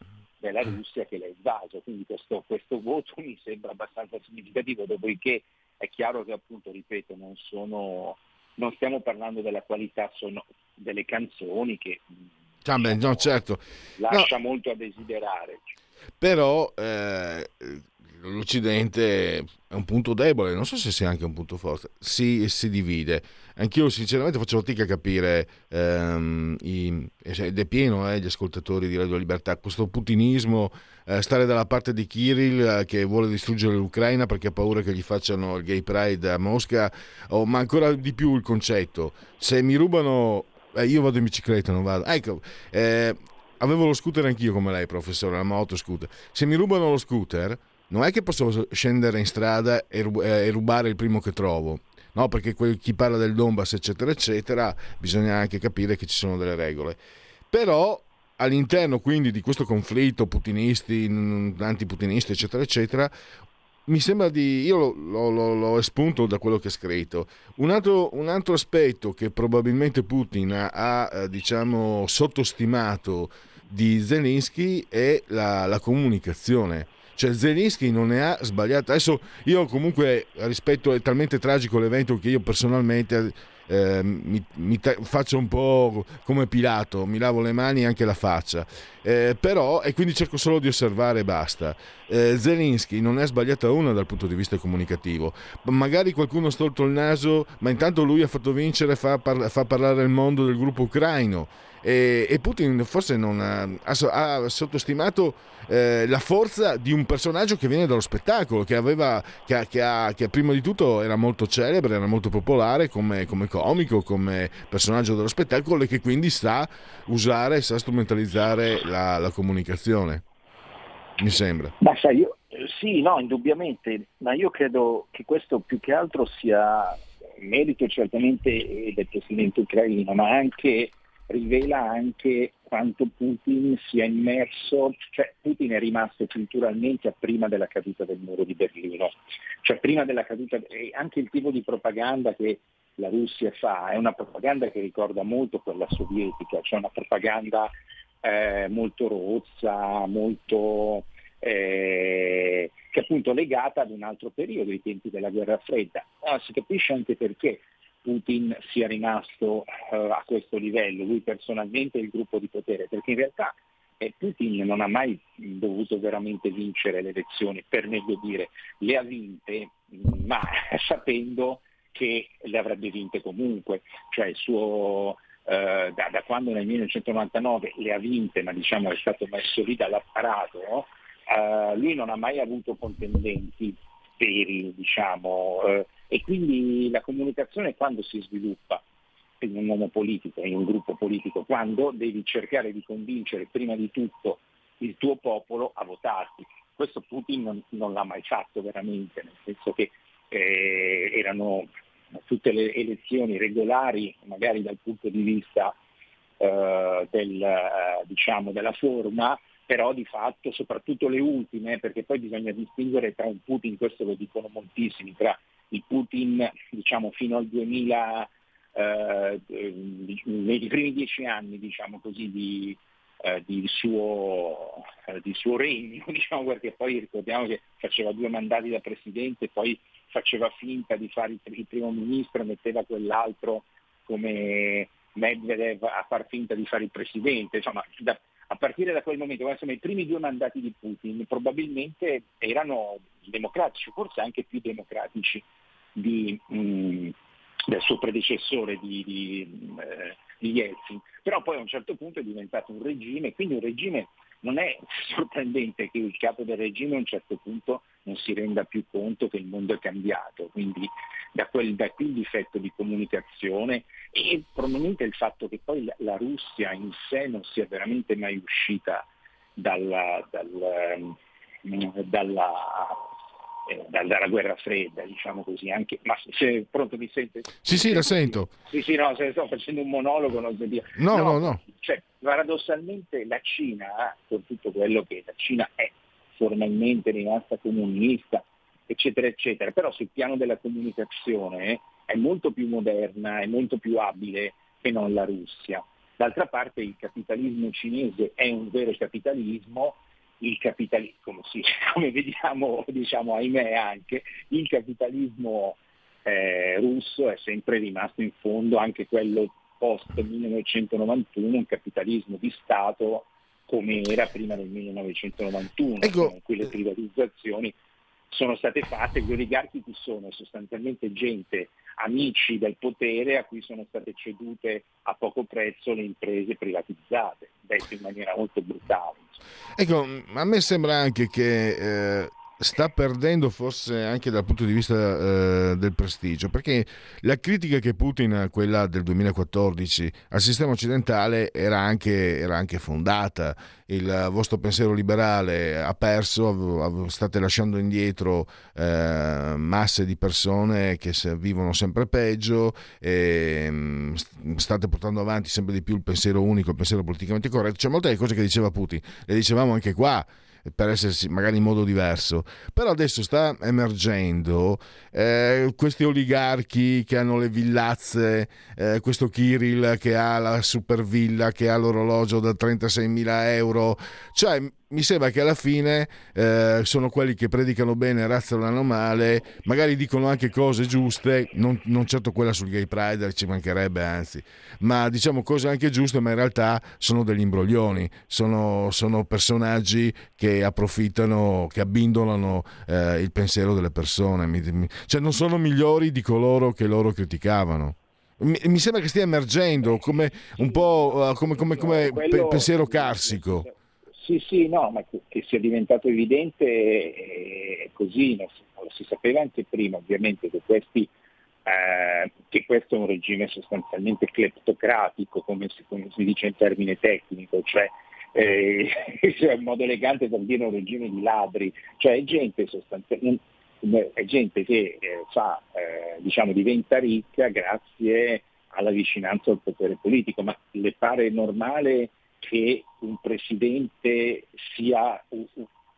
della Russia che l'ha invaso, quindi questo, questo voto mi sembra abbastanza significativo, dopodiché è chiaro che appunto, ripeto, non, sono, non stiamo parlando della qualità sono, delle canzoni che ah beh, no, certo. lascia no. molto a desiderare. Però eh, l'Occidente è un punto debole, non so se sia anche un punto forte, si, si divide. Anch'io sinceramente faccio fatica a capire, ehm, i, ed è pieno eh, gli ascoltatori di Radio Libertà, questo putinismo, eh, stare dalla parte di Kirill eh, che vuole distruggere l'Ucraina perché ha paura che gli facciano il gay pride a Mosca, oh, ma ancora di più il concetto, se mi rubano, eh, io vado in bicicletta, non vado, ecco, eh, avevo lo scooter anch'io come lei professore, la moto scooter, se mi rubano lo scooter non è che posso scendere in strada e, eh, rubare il primo che trovo. No, perché chi parla del Donbass, eccetera, eccetera, bisogna anche capire che ci sono delle regole. Però all'interno quindi di questo conflitto putinisti, antiputinisti, eccetera, eccetera, mi sembra di. Io l'ho, l'ho, l'ho espunto da quello che è scritto. Un altro, un altro aspetto che probabilmente Putin ha, ha eh, diciamo, sottostimato di Zelensky è la, la comunicazione cioè Zelensky non ne ha sbagliato. Adesso io comunque rispetto, è talmente tragico l'evento che io personalmente eh, mi, mi te, faccio un po' come Pilato, mi lavo le mani e anche la faccia. Eh, però, e quindi cerco solo di osservare e basta. Eh, Zelensky non ha sbagliata una dal punto di vista comunicativo. Magari qualcuno ha storto il naso, ma intanto lui ha fatto vincere, fa, par- fa parlare il mondo del gruppo ucraino e, e Putin forse ha, ha, ha sottostimato eh, la forza di un personaggio che viene dallo spettacolo, che, aveva, che, che, che prima di tutto era molto celebre, era molto popolare come, come comico, come personaggio dello spettacolo e che quindi sa usare, sa strumentalizzare la, la comunicazione. Mi sembra. Ma sai, io, sì, no, indubbiamente, ma io credo che questo più che altro sia merito certamente del presidente ucraino, ma anche rivela anche quanto Putin sia immerso, cioè Putin è rimasto culturalmente a prima della caduta del muro di Berlino, cioè prima della caduta, anche il tipo di propaganda che la Russia fa è una propaganda che ricorda molto quella sovietica, cioè una propaganda eh, molto rozza, molto eh, che è appunto legata ad un altro periodo, i tempi della guerra fredda. Ah, si capisce anche perché Putin sia rimasto eh, a questo livello, lui personalmente e il gruppo di potere, perché in realtà eh, Putin non ha mai dovuto veramente vincere le elezioni, per meglio dire, le ha vinte, ma sapendo che le avrebbe vinte comunque, cioè il suo, eh, da, da, quando nel 1999 le ha vinte, ma diciamo è stato messo lì dall'apparato, eh, lui non ha mai avuto contendenti veri, diciamo, eh, e quindi la comunicazione quando si sviluppa in un uomo politico, in un gruppo politico, quando devi cercare di convincere prima di tutto il tuo popolo a votarti. Questo Putin non, non l'ha mai fatto veramente, nel senso che eh, erano tutte le elezioni regolari, magari dal punto di vista eh, del, eh, diciamo, della forma, però di fatto, soprattutto le ultime, perché poi bisogna distinguere tra un Putin, questo lo dicono moltissimi, tra il Putin diciamo, fino al 2000, eh, nei primi dieci anni diciamo così, di, eh, di, suo, eh, di, suo, regno, diciamo, perché poi ricordiamo che faceva due mandati da presidente, poi faceva finta di fare il primo ministro, metteva quell'altro come Medvedev a far finta di fare il presidente, insomma da, a partire da quel momento, insomma, i primi due mandati di Putin probabilmente erano democratici, forse anche più democratici di, mh, mm, del suo predecessore di, di, eh, di Yeltsin, però poi a un certo punto è diventato un regime, quindi un regime non è sorprendente che il capo del regime a un certo punto non si renda più conto che il mondo è cambiato, quindi da, quel, da qui il difetto di comunicazione e probabilmente il fatto che poi la, Russia in sé non sia veramente mai uscita dalla, dal, dalla eh, dalla guerra fredda, diciamo così, anche, ma se pronto mi sente? Sì, sì, la sento. Sì, sì, no, se sto facendo un monologo non so dire. No, no, no. no. Cioè, paradossalmente la Cina, con tutto quello che la Cina è formalmente rimasta comunista, eccetera, eccetera, però sul piano della comunicazione è molto più moderna, è molto più abile che non la Russia. D'altra parte il capitalismo cinese è un vero capitalismo il capitalismo, come, sì, come vediamo, diciamo, ahimè anche, il capitalismo eh, russo è sempre rimasto in fondo, anche quello post 1991, un capitalismo di Stato come era prima del 1991, ecco. in cui le privatizzazioni sono state fatte, gli oligarchi chi sono? Sostanzialmente gente, amici del potere a cui sono state cedute a poco prezzo le imprese privatizzate, detto in maniera molto brutale. Ecco, a me sembra anche che eh, sta perdendo forse anche dal punto di vista eh, del prestigio, perché la critica che Putin, quella del 2014, al sistema occidentale era anche, era anche fondata. Il vostro pensiero liberale ha perso, state lasciando indietro eh, masse di persone che vivono sempre peggio, e, mm, state portando avanti sempre di più il pensiero unico, il pensiero politicamente corretto. C'è molte cose che diceva Putin, le dicevamo anche qua per essersi magari in modo diverso, però adesso sta emergendo eh, questi oligarchi che hanno le villazze, eh, questo Kirill che ha la super villa, che ha l'orologio da 36.000 euro, cioè mi sembra che alla fine eh, sono quelli che predicano bene razzolano male, magari dicono anche cose giuste, non, non, certo quella sul gay pride, ci mancherebbe anzi, ma diciamo cose anche giuste, ma in realtà sono degli imbroglioni, sono, sono personaggi che approfittano, che abbindolano eh, il pensiero delle persone, mi, mi, cioè non sono migliori di coloro che loro criticavano. Mi, mi sembra che stia emergendo come un po' uh, come, come, come pe- pensiero carsico. Sì, sì, no, ma che, sia diventato evidente è così, lo si, si sapeva anche prima ovviamente che, questi, eh, che questo è un regime sostanzialmente cleptocratico, come si, come si dice in termine tecnico, cioè eh, cioè, in modo elegante per dire un regime di ladri, cioè è gente è gente che eh, fa, eh, diciamo, diventa ricca grazie alla vicinanza al potere politico, ma le pare normale che un presidente sia,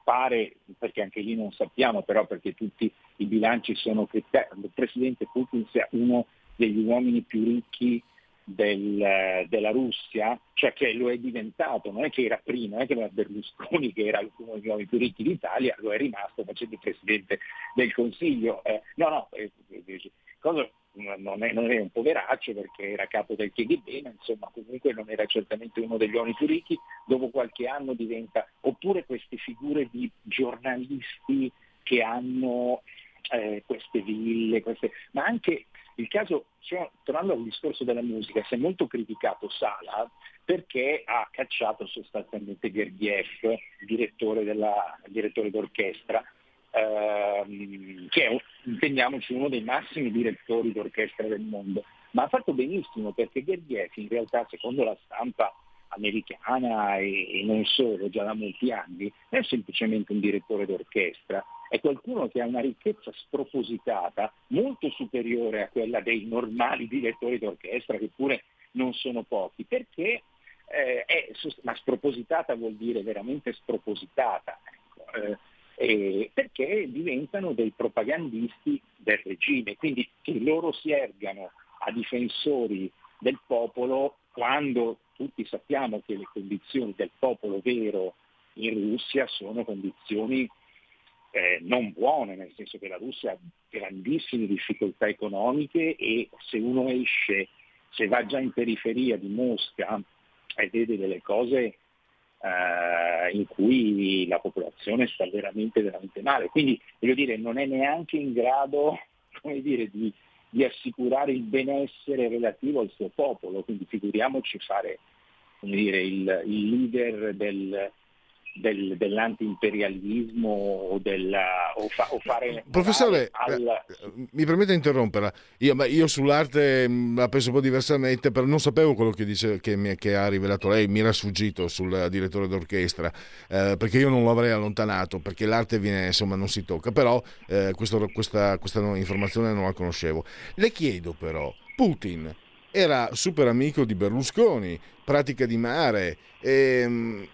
pare, perché anche lì non sappiamo, però perché tutti i bilanci sono che il presidente Putin sia uno degli uomini più ricchi del, della Russia, cioè che lo è diventato, non è che era prima, non è che era Berlusconi che era uno degli uomini più ricchi d'Italia, lo è rimasto facendo il Presidente del Consiglio. Eh, no, no, eh, cosa, non, è, non, è, un poveraccio perché era capo del KGB, ma insomma comunque non era certamente uno degli uomini più ricchi, dopo qualche anno diventa, oppure queste figure di giornalisti che hanno eh, queste ville, queste, ma anche il caso, cioè, tornando al discorso della musica, si è molto criticato Sala perché ha cacciato sostanzialmente Gergiev, direttore, della, direttore d'orchestra, ehm, che è, intendiamoci, uno dei massimi direttori d'orchestra del mondo. Ma ha fatto benissimo perché Gergiev in realtà, secondo la stampa americana e, e non solo, già da molti anni, non è semplicemente un direttore d'orchestra, è qualcuno che ha una ricchezza spropositata molto superiore a quella dei normali direttori d'orchestra, che pure non sono pochi, perché eh, è, ma spropositata vuol dire veramente spropositata, ecco, eh, perché diventano dei propagandisti del regime, quindi che loro si ergano a difensori del popolo quando tutti sappiamo che le condizioni del popolo vero in Russia sono condizioni eh, non buone, nel senso che la Russia ha grandissime difficoltà economiche e se uno esce, se va già in periferia di Mosca e vede delle cose eh, in cui la popolazione sta veramente, veramente male. Quindi voglio dire, non è neanche in grado dire, di, di, assicurare il benessere relativo al suo popolo, quindi figuriamoci fare dire, il, il leader del, del, dell'antiimperialismo o, della, o, fa, o fare... Professore, al... Eh, mi permette di interromperla. Io, io, sull'arte mm, la penso un po' diversamente, però non sapevo quello che, dice, che, mi, che ha rivelato lei, mi era sfuggito sul direttore d'orchestra, eh, perché io non lo avrei allontanato, perché l'arte viene, insomma, non si tocca, però eh, questo, questa, questa informazione non la conoscevo. Le chiedo però, Putin era super amico di Berlusconi, pratica di mare, e, ehm,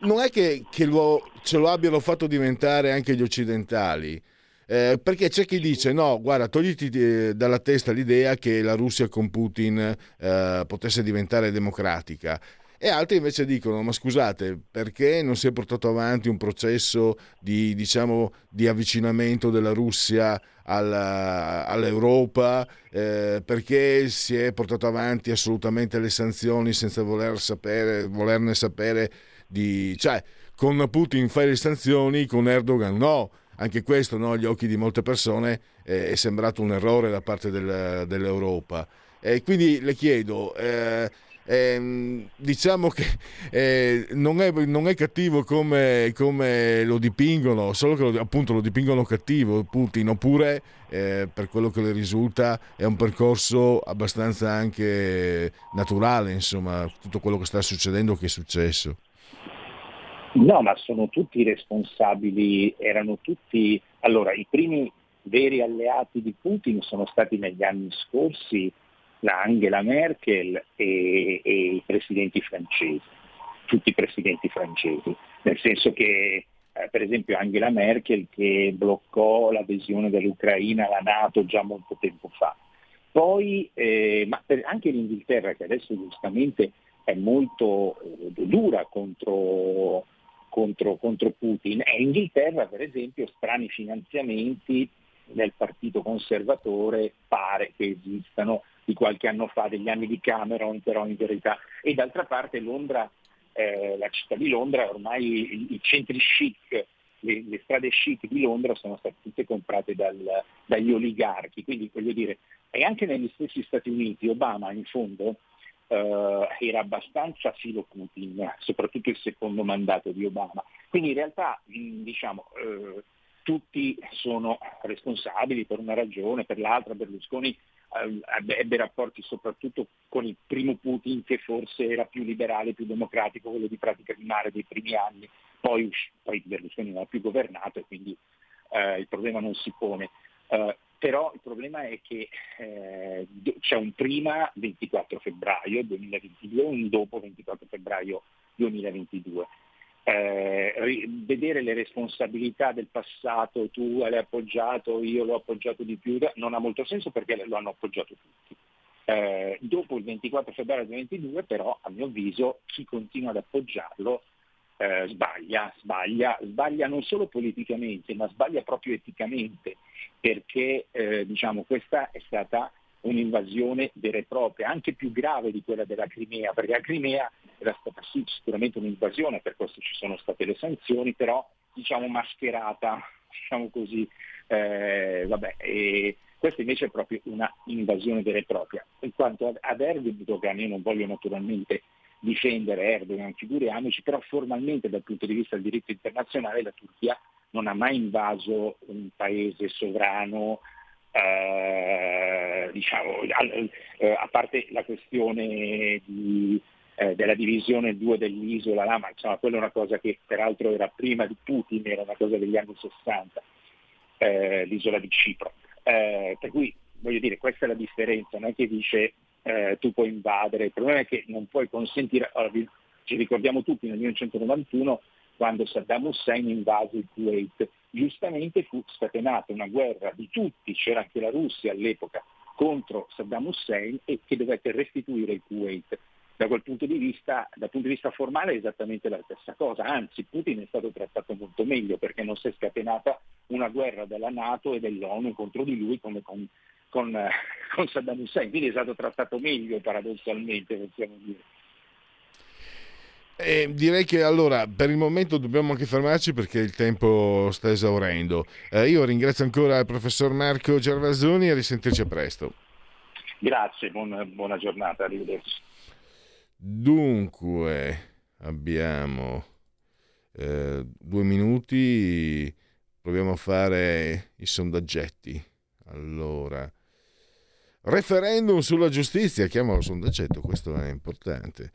non è che, che lo, ce lo abbiano fatto diventare anche gli occidentali. Eh, perché c'è chi dice no, guarda, togliti eh, dalla testa l'idea che la Russia con Putin eh, potesse diventare democratica. E altri invece dicono: Ma scusate, perché non si è portato avanti un processo di, diciamo, di avvicinamento della Russia alla, all'Europa? Eh, perché si è portato avanti assolutamente le sanzioni senza voler sapere, volerne sapere di... Cioè, con Putin fai le sanzioni, con Erdogan no. Anche questo, no, agli occhi di molte persone, eh, è sembrato un errore da parte del, dell'Europa. E quindi le chiedo, eh, eh, diciamo che eh, non è, non, è, cattivo come, come, lo dipingono, solo che lo, appunto lo dipingono cattivo Putin, oppure eh, per quello che le risulta è un percorso abbastanza anche naturale, insomma, tutto quello che sta succedendo, che è successo. No, ma sono tutti responsabili, erano tutti... Allora, i primi veri alleati di Putin sono stati negli anni scorsi la Angela Merkel e, e i presidenti francesi, tutti i presidenti francesi, nel senso che eh, per esempio Angela Merkel che bloccò l'adesione dell'Ucraina alla Nato già molto tempo fa. Poi, eh, ma anche l'Inghilterra che adesso giustamente è molto eh, dura contro, contro, contro Putin. E Inghilterra per esempio strani finanziamenti nel partito conservatore pare che esistano di qualche anno fa, degli anni di Cameron però in verità. E d'altra parte Londra, eh, la città di Londra ormai i, i centri chic le, le, strade chic di Londra sono state tutte comprate dal, dagli oligarchi, quindi voglio dire, e anche negli stessi Stati Uniti Obama in fondo eh, era abbastanza filo Putin, soprattutto il secondo mandato di Obama. Quindi in realtà diciamo, eh, tutti sono responsabili per una ragione, per l'altra. Berlusconi eh, ebbe rapporti soprattutto con il primo Putin che forse era più liberale, più democratico, quello di pratica di mare dei primi anni, poi, poi Berlusconi non ha più governato e quindi eh, il problema non si pone. Uh, però il problema è che eh, c'è un prima 24 febbraio 2022 e un dopo 24 febbraio 2022. Eh, vedere le responsabilità del passato, tu l'hai appoggiato, io l'ho appoggiato di più, non ha molto senso perché lo hanno appoggiato tutti. Eh, dopo il 24 febbraio 2022 però a mio avviso chi continua ad appoggiarlo eh, sbaglia, sbaglia, sbaglia non solo politicamente ma sbaglia proprio eticamente perché eh, diciamo, questa è stata un'invasione vera e propria, anche più grave di quella della Crimea, perché la Crimea era stata sì, sicuramente un'invasione, per questo ci sono state le sanzioni, però diciamo mascherata, diciamo così, eh, vabbè, e questa invece è proprio una invasione vera e propria. In quanto ad Erdogan, io non voglio naturalmente difendere Erdogan, figuriamoci, però formalmente dal punto di vista del diritto internazionale la Turchia non ha mai invaso un paese sovrano eh, diciamo, eh, a parte la questione di, eh, della divisione 2 dell'isola, là, ma insomma quella è una cosa che peraltro era prima di Putin, era una cosa degli anni 60, eh, l'isola di Cipro. Eh, per cui voglio dire, questa è la differenza, non è che dice eh, tu puoi invadere, il problema è che non puoi consentire, allora, ci ricordiamo tutti nel 1991 quando Saddam Hussein invase il Kuwait. Giustamente fu scatenata una guerra di tutti, c'era anche la Russia all'epoca, contro Saddam Hussein e che dovette restituire il Kuwait. Da quel punto di vista, dal punto di vista formale è esattamente la stessa cosa, anzi Putin è stato trattato molto meglio perché non si è scatenata una guerra della Nato e dell'ONU contro di lui come con, con, con Saddam Hussein, quindi è stato trattato meglio paradossalmente, possiamo dire. Eh, direi che allora per il momento dobbiamo anche fermarci perché il tempo sta esaurendo. Eh, io ringrazio ancora il professor Marco Gervasoni e risentirci presto. Grazie, buona, buona giornata, arrivederci. Dunque, abbiamo eh, due minuti, proviamo a fare i sondaggetti. Allora, referendum sulla giustizia, chiamalo sondaggetto, questo è importante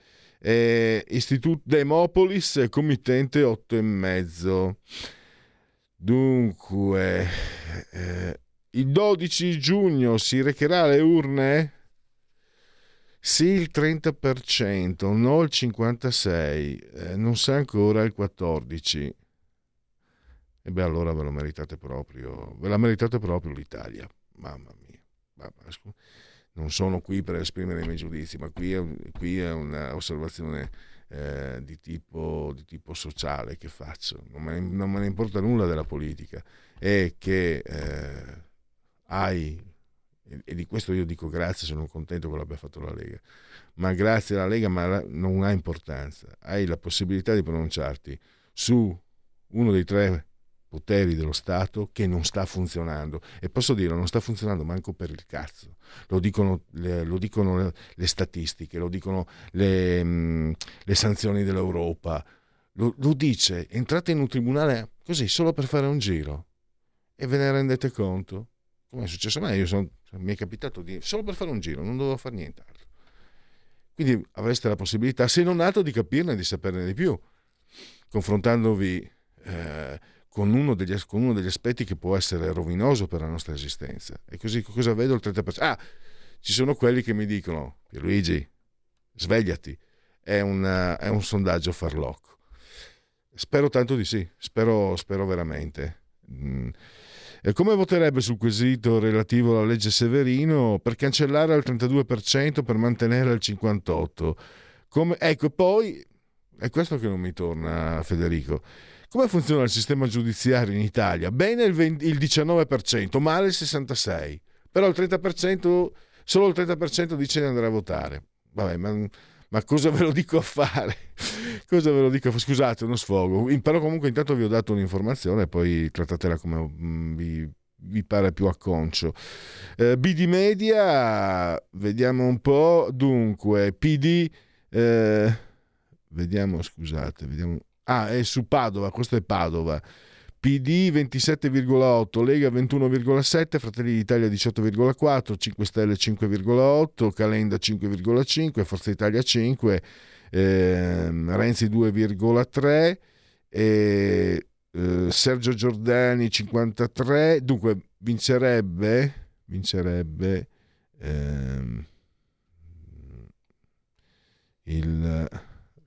eh, Istituto Demopolis, committente 8 e mezzo. Dunque, eh, il 12 giugno si recherà alle urne? Sì, il 30%, no il 56%, eh, non sa ancora il 14%. E beh, allora ve lo meritate proprio, ve la meritate proprio l'Italia. Mamma mia. Mamma, non sono qui per esprimere i miei giudizi, ma qui è, qui è un'osservazione eh, di, tipo, di, tipo, sociale che faccio. Non me, ne, non me, ne, importa nulla della politica. È che eh, hai, e, di questo io dico grazie, sono contento che l'abbia fatto la Lega, ma grazie alla Lega ma non ha importanza. Hai la possibilità di pronunciarti su uno dei tre poteri dello Stato che non sta funzionando. E posso dire, non sta funzionando manco per il cazzo. Lo dicono le, lo dicono le statistiche, lo dicono le, mh, mm, le sanzioni dell'Europa. Lo, lo, dice, entrate in un tribunale così, solo per fare un giro. E ve ne rendete conto? Come è successo a me? Io sono, mi è capitato di... solo per fare un giro, non dovevo fare nient'altro. Quindi avreste la possibilità, se non altro, di capirne, di saperne di più, confrontandovi... Eh, con uno, degli, con uno degli aspetti che può essere rovinoso per la nostra esistenza. E così cosa vedo il 30%? Ah, ci sono quelli che mi dicono, Pierluigi, svegliati, è, una, è un sondaggio farlocco. Spero tanto di sì, spero, spero veramente. Mm. E come voterebbe sul quesito relativo alla legge Severino per cancellare al 32% per mantenere al 58%? Come, ecco, poi è questo che non mi torna, Federico come funziona il sistema giudiziario in Italia? Bene il, 20, il 19%, male il 66%, però il 30%, solo il 30% dice di andare a votare. Vabbè, ma, ma cosa ve lo dico a fare? cosa ve lo dico? Scusate, uno sfogo. Però comunque intanto vi ho dato un'informazione, poi trattatela come mm, vi, vi pare più acconcio. Eh, BD Media, vediamo un po'. Dunque, PD, eh, vediamo, scusate, vediamo Ah, è su Padova, questo è Padova. PD 27,8, Lega 21,7, Fratelli d'Italia 18,4, 5 Stelle 5,8, Calenda 5,5, Forza Italia 5, eh, Renzi 2,3, e, eh, Sergio Giordani 53, dunque vincerebbe, vincerebbe ehm, il...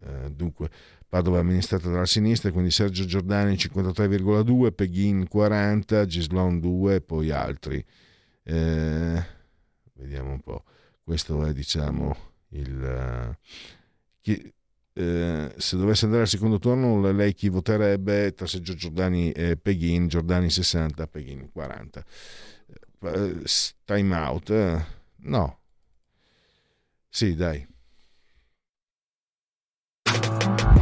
Eh, dunque Padova amministrata dalla sinistra, quindi Sergio Giordani 53,2, Peghin 40, Gislon 2 e poi altri. Eh, vediamo un po'. Questo è, diciamo, il... Chi, eh, se dovesse andare al secondo turno, lei chi voterebbe tra Sergio Giordani e Peghin? Giordani 60, Peghin 40. Eh, time out? Eh? No. Sì, dai.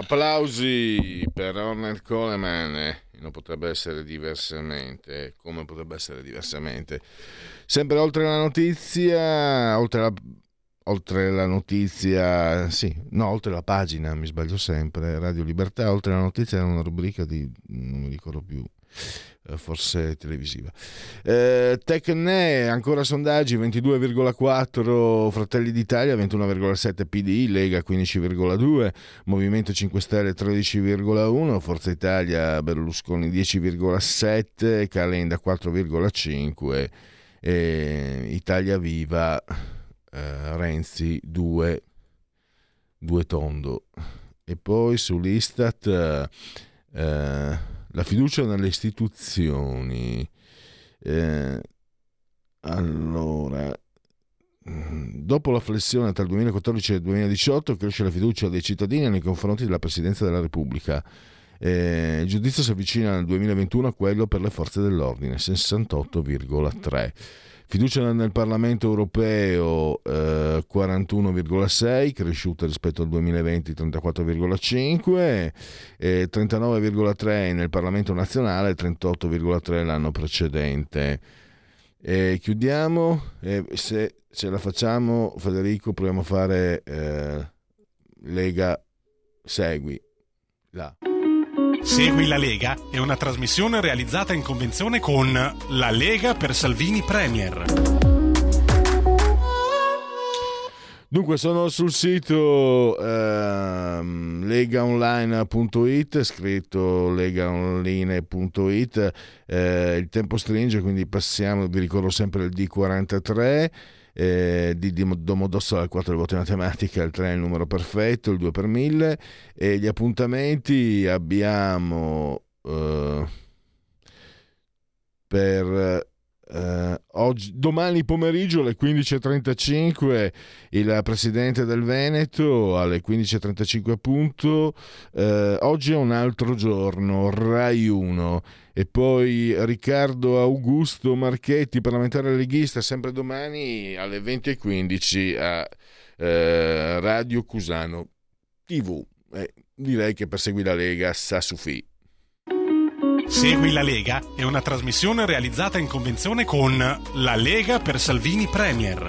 Applausi per Ronald Coleman. Non potrebbe essere diversamente. Come potrebbe essere diversamente? Sempre oltre la notizia, oltre la, oltre la notizia, sì, no, oltre la pagina, mi sbaglio sempre. Radio Libertà, oltre la notizia era una rubrica di non mi ricordo più eh, forse televisiva. Eh, Tecne, ancora sondaggi, 22,4 Fratelli d'Italia, 21,7 PDI, Lega 15,2, Movimento 5 Stelle 13,1, Forza Italia Berlusconi 10,7, Calenda 4,5 e Italia Viva eh, Renzi 2, 2 tondo. E poi sull'Istat... Eh, la fiducia nelle istituzioni. Eh, allora, dopo la flessione tra il 2014 e il 2018 cresce la fiducia dei cittadini nei confronti della Presidenza della Repubblica. Eh, il giudizio si avvicina nel 2021 a quello per le forze dell'ordine, 68,3. Fiducia nel Parlamento europeo eh, 41,6, cresciuta rispetto al 2020 34,5, eh, 39,3 nel Parlamento nazionale, 38,3 l'anno precedente. E chiudiamo, e se ce la facciamo Federico proviamo a fare eh, Lega Segui. Là. Segui la Lega è una trasmissione realizzata in convenzione con La Lega per Salvini Premier. Dunque sono sul sito ehm, legaonline.it, scritto legaonline.it, eh, il tempo stringe quindi passiamo, vi ricordo sempre il D43, eh, di, di Domodossola al 4 del in matematica, il 3 è il numero perfetto, il 2 per 1000 e gli appuntamenti abbiamo eh, per eh, oggi, domani pomeriggio alle 15.35 il presidente del Veneto alle 15.35 appunto. Eh, oggi è un altro giorno Rai 1 e poi Riccardo Augusto Marchetti parlamentare leghista sempre domani alle 20.15 a eh, Radio Cusano TV eh, direi che per seguire la Lega sa su fi Segui la Lega è una trasmissione realizzata in convenzione con La Lega per Salvini Premier.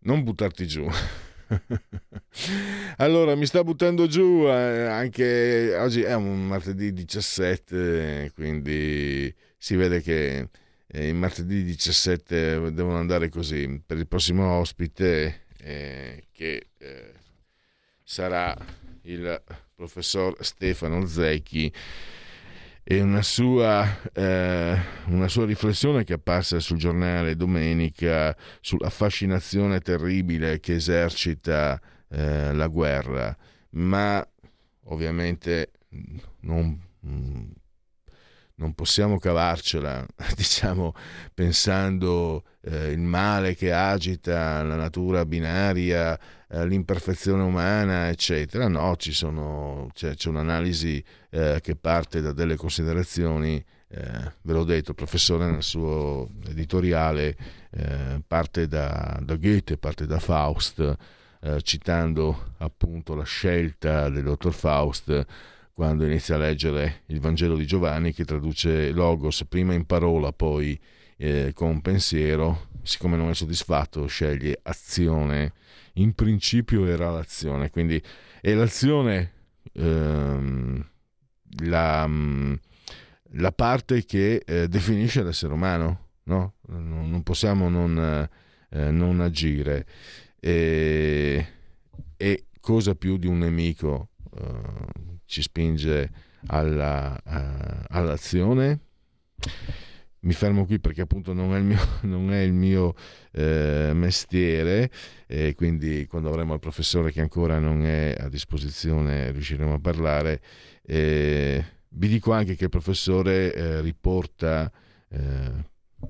Non buttarti giù. allora, mi sta buttando giù eh, anche oggi è un martedì 17, quindi si vede che eh, il martedì 17 devono andare così. Per il prossimo ospite eh, che eh, sarà il professor Stefano Zecchi. E una sua, eh, una sua, riflessione che è apparsa sul giornale domenica sulla fascinazione terribile che esercita eh, la guerra, ma ovviamente non, non possiamo cavarcela, diciamo, pensando eh, il male che agita la natura binaria, eh, l'imperfezione umana, eccetera. No, sono, c'è, c'è un'analisi eh, che parte da delle considerazioni, eh, ve l'ho detto, il professore nel suo editoriale eh, parte da, da, Goethe, parte da Faust, eh, citando appunto la scelta del dottor Faust quando inizia a leggere il Vangelo di Giovanni che traduce Logos prima in parola, poi eh, con pensiero, siccome non è soddisfatto sceglie azione in principio era l'azione, quindi è l'azione ehm, la, mm, la, parte che eh, definisce l'essere umano, no? non, possiamo non, eh, non agire. E, e, cosa più di un nemico eh, ci spinge alla, uh, all'azione? mi fermo qui perché appunto non è il mio, non è il mio eh, mestiere e quindi quando avremo il professore che ancora non è a disposizione riusciremo a parlare. Eh, vi dico anche che il professore eh, riporta eh,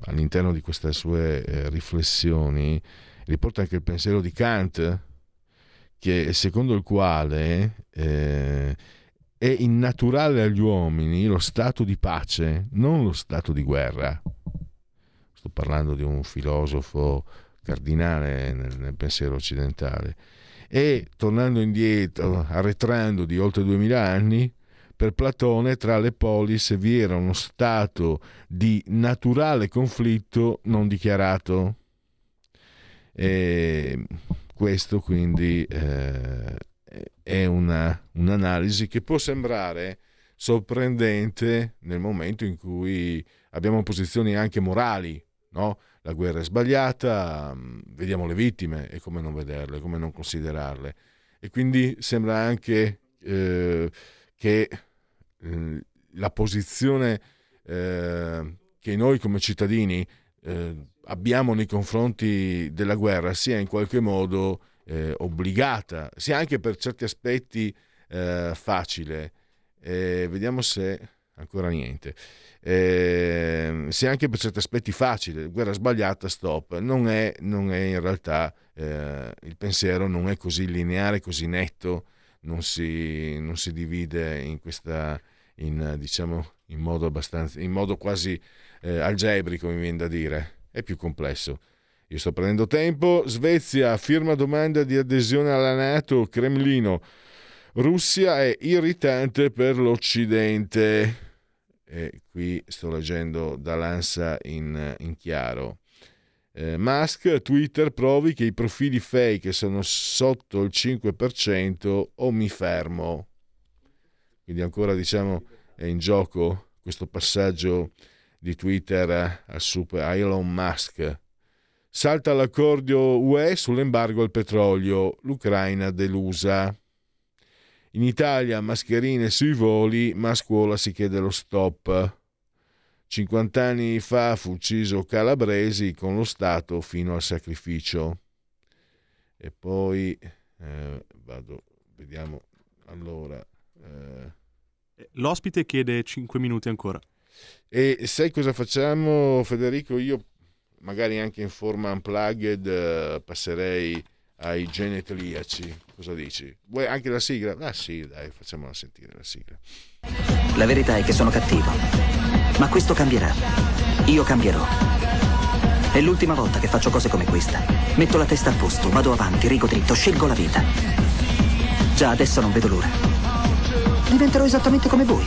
all'interno di queste sue eh, riflessioni, riporta anche il pensiero di Kant, che secondo il quale è innaturale agli uomini lo stato di pace, non lo stato di guerra. Sto parlando di un filosofo cardinale nel, nel pensiero occidentale. E tornando indietro, arretrando di oltre duemila anni, per Platone tra le polis vi era uno stato di naturale conflitto non dichiarato. E questo quindi eh, è una, un'analisi che può sembrare sorprendente nel momento in cui abbiamo posizioni anche morali, no? La guerra è sbagliata, mm, vediamo le vittime e come non vederle, come non considerarle. E quindi sembra anche eh, che eh, la posizione eh, che noi come cittadini eh, abbiamo nei confronti della guerra sia in qualche modo eh, obbligata, sia anche per certi aspetti eh, facile. Eh, vediamo se ancora niente. Eh, se anche per certi aspetti facile, guerra sbagliata, stop, non è, non è in realtà eh, il pensiero non è così lineare, così netto, non si, non si divide in questa, in, diciamo, in modo abbastanza, in modo quasi eh, algebrico, mi viene da dire, è più complesso. Io sto prendendo tempo. Svezia firma domanda di adesione alla Nato. Cremlino. Russia è irritante per l'Occidente. E qui sto leggendo dall'ANSA in, in chiaro. Eh, Musk, Twitter provi che i profili fake sono sotto il 5% o mi fermo. Quindi ancora diciamo è in gioco questo passaggio di Twitter al super Elon Musk Salta l'accordo UE sull'embargo al petrolio, l'Ucraina delusa. In Italia mascherine sui voli, ma a scuola si chiede lo stop. 50 anni fa fu ucciso Calabresi con lo Stato fino al sacrificio. E poi eh, vado, vediamo allora. Eh. L'ospite chiede 5 minuti ancora. E sai cosa facciamo, Federico? Io magari anche in forma unplugged eh, passerei ai genetriaci. Cosa dici? Vuoi anche la sigla? Ah sì, dai, facciamola sentire la sigla. La verità è che sono cattivo, ma questo cambierà. Io cambierò. È l'ultima volta che faccio cose come questa. Metto la testa a posto, vado avanti, rigo dritto, scelgo la vita. Già adesso non vedo l'ora. Diventerò esattamente come voi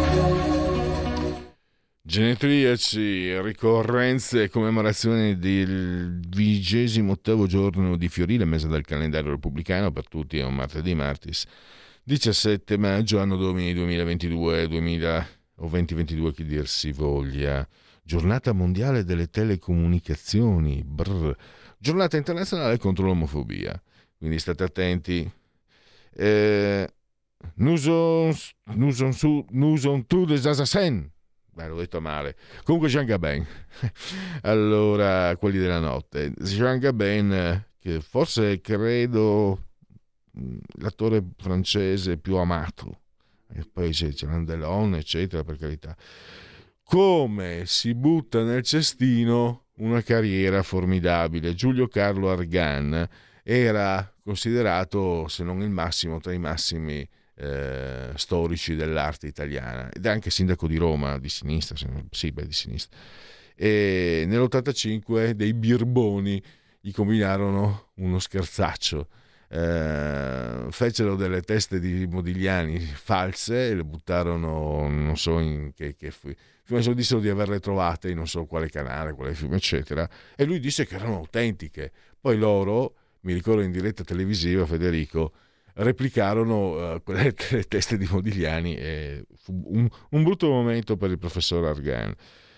Genetriaci, ricorrenze e commemorazioni del vigesimo ottavo giorno di Fiorile, mese del calendario repubblicano, per tutti è un martedì martis, 17 maggio, anno domini 2022, 2000 o 2022 che dir si voglia, giornata mondiale delle telecomunicazioni, brr. giornata internazionale contro l'omofobia, quindi state attenti. Eh, nous on, nous on, nous on tous Beh, l'ho detto male. Comunque Jean Gabin. allora, quelli della notte. Jean Gabin, che forse credo mm, l'attore francese più amato. E poi c'è Landelon, eccetera, per carità. Come si butta nel cestino una carriera formidabile. Giulio Carlo Argan era considerato, se non il massimo, tra i massimi eh, storici dell'arte italiana ed è anche sindaco di Roma di sinistra, sì, beh, di sinistra. E nell'85 dei Birboni gli combinarono uno scherzaccio. Eh, fecero delle teste di Modigliani false e le buttarono, non so in che, che Prima dissero di averle trovate in non so quale canale, quale film, eccetera, e lui disse che erano autentiche. Poi loro, mi ricordo in diretta televisiva, Federico, replicarono uh, quelle le teste di Modigliani e fu un, un, brutto momento per il professor Argan.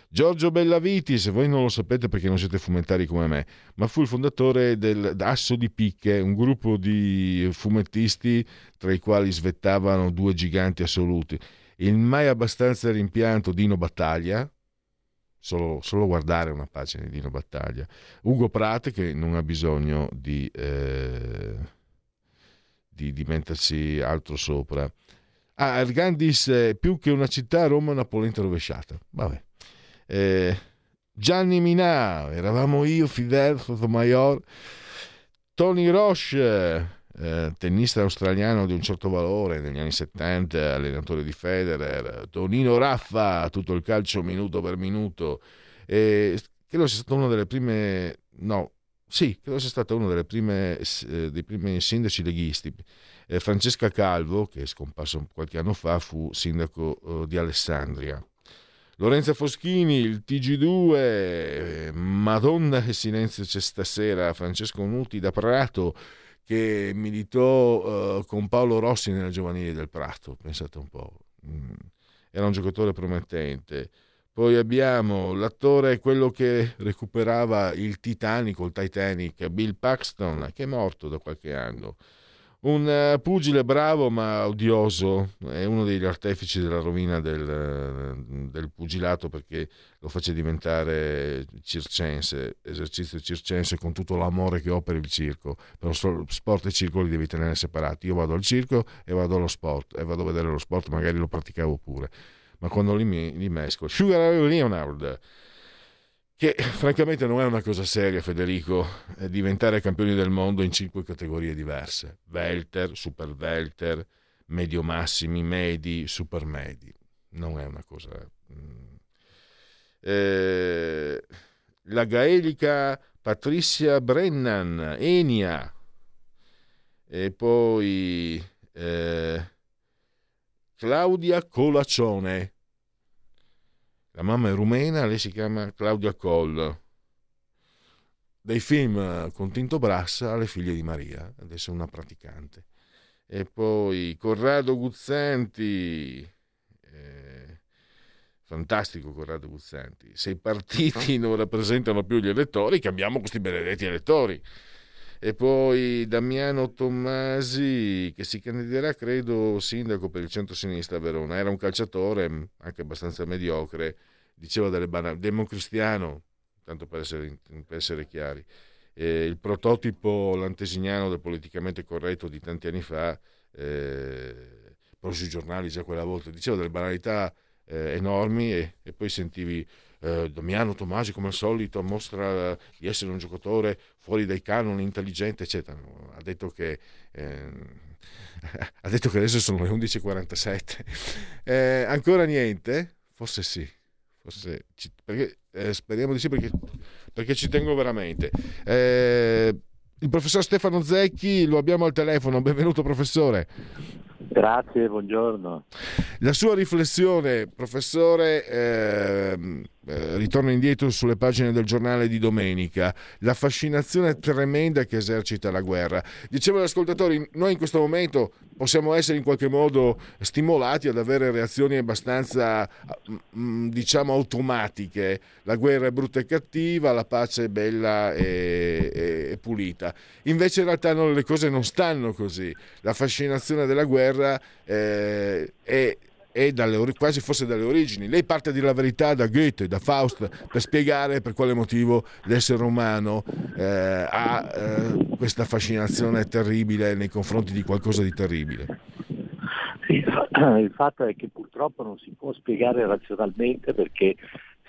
Giorgio Bellaviti, se voi non lo sapete perché non siete fumettari come me, ma fu il fondatore del Asso di Picche, un gruppo di fumettisti tra i quali svettavano due giganti assoluti. Il mai abbastanza rimpianto Dino Battaglia, Solo, solo, guardare una pagina di Dino Battaglia. Ugo Prate che non ha bisogno di, eh, di, di mettersi altro sopra. Ah, Argandis è più che una città, Roma è una polenta rovesciata. Vabbè. Eh, Gianni Minà, eravamo io, Fidel Sotomayor, Tony Roche, eh, tennista australiano di un certo valore negli anni 70, allenatore di Federer, Tonino Raffa, tutto il calcio minuto per minuto, eh, credo sia stata una delle prime, no, sì, credo sia stata uno prime, eh, dei primi sindaci leghisti. Eh, Francesca Calvo, che è scomparso qualche anno fa, fu sindaco eh, di Alessandria. Lorenzo Foschini, il TG2, eh, Madonna che silenzio c'è stasera, Francesco Nuti da Prato, che militò uh, con Paolo Rossi nella giovanile del Prato, pensate un po'. Mm. Era un giocatore promettente. Poi abbiamo l'attore, quello che recuperava il Titanic, il Titanic, Bill Paxton, che è morto da qualche anno. Un uh, pugile bravo ma odioso, è uno degli artefici della rovina del, del, pugilato perché lo face diventare circense, esercizio circense con tutto l'amore che ho per il circo. Però sport e circo li devi tenere separati. Io vado al circo e vado allo sport e vado a vedere lo sport, magari lo praticavo pure, ma quando li, li mesco. Sugar Leonard che francamente non è una cosa seria, Federico, diventare campioni del mondo in cinque categorie diverse: Welter, Super Welter, medio massimi, medi, super medi. Non è una cosa. Mm. Eh, la gaelica Patricia Brennan, Enia, e poi eh, Claudia Colaccione, la mamma è rumena, lei si chiama Claudia Coll. Dei film con Tinto Brassa alle figlie di Maria, adesso è una praticante. E poi Corrado Guzzanti, eh, fantastico Corrado Guzzanti. Se i partiti non rappresentano più gli elettori, cambiamo questi benedetti elettori. E poi Damiano Tommasi, che si candiderà, credo, sindaco per il centro-sinistra a Verona. Era un calciatore, anche abbastanza mediocre, diceva delle banane. Democristiano, tanto per essere, per essere chiari. Eh, il prototipo lantesiniano del politicamente corretto di tanti anni fa, eh, poi sui giornali già quella volta, diceva delle banalità eh, enormi e, e, poi sentivi eh, Damiano Tomasi come al solito mostra di essere un giocatore fuori dai canoni, intelligente, eccetera. Ha detto che, eh, ha detto che adesso sono le 11.47. Eh, ancora niente? Forse sì. Forse perché, eh, speriamo di sì perché, perché ci tengo veramente. Eh, il professor Stefano Zecchi lo abbiamo al telefono. Benvenuto professore. Grazie, buongiorno. La sua riflessione, professore, ehm, eh, ritorno indietro sulle pagine del giornale di domenica, la fascinazione tremenda che esercita la guerra. Dicevo agli ascoltatori, noi in questo momento possiamo essere in qualche modo stimolati ad avere reazioni abbastanza, mm, diciamo, automatiche. La guerra è brutta e cattiva, la pace è bella e, e, e pulita. Invece in realtà no, le cose non stanno così. La fascinazione della guerra eh, è è dalle, quasi fosse dalle origini. Lei parte della verità da Goethe, da Faust, per spiegare per quale motivo l'essere umano eh, ha eh, questa fascinazione terribile nei confronti di qualcosa di terribile. Il fatto è che purtroppo non si può spiegare razionalmente perché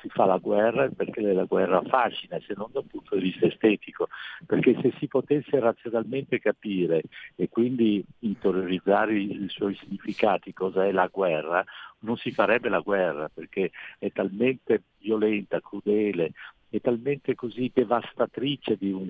si fa la guerra e perché la guerra affascina, se non dal punto di vista estetico, perché se si potesse razionalmente capire e quindi interiorizzare i suoi significati, cosa è la guerra, non si farebbe la guerra perché è talmente violenta, crudele, è talmente così devastatrice di un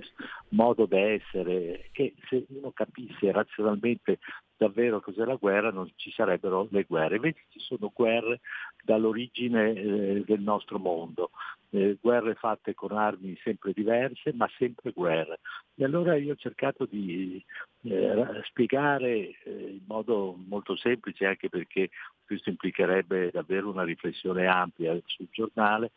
modo d'essere che se uno capisse razionalmente davvero cos'è la guerra non ci sarebbero le guerre. Invece ci sono guerre dall'origine eh, del nostro mondo, eh, guerre fatte con armi sempre diverse, ma sempre guerre. E allora io ho cercato di eh, spiegare eh, in modo molto semplice, anche perché questo implicherebbe davvero una riflessione ampia sul giornale,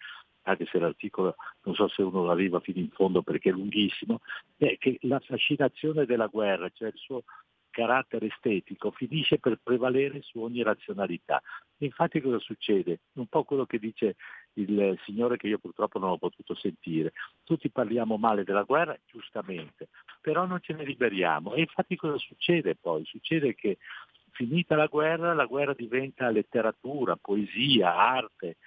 anche se l'articolo non so se uno arriva fino in fondo perché è lunghissimo, è che la fascinazione della guerra, cioè il suo carattere estetico finisce per prevalere su ogni razionalità. Infatti cosa succede? Un po' quello che dice il signore che io purtroppo non ho potuto sentire. Tutti parliamo male della guerra, giustamente, però non ce ne liberiamo. E infatti cosa succede poi? Succede che finita la guerra, la guerra diventa letteratura, poesia, arte.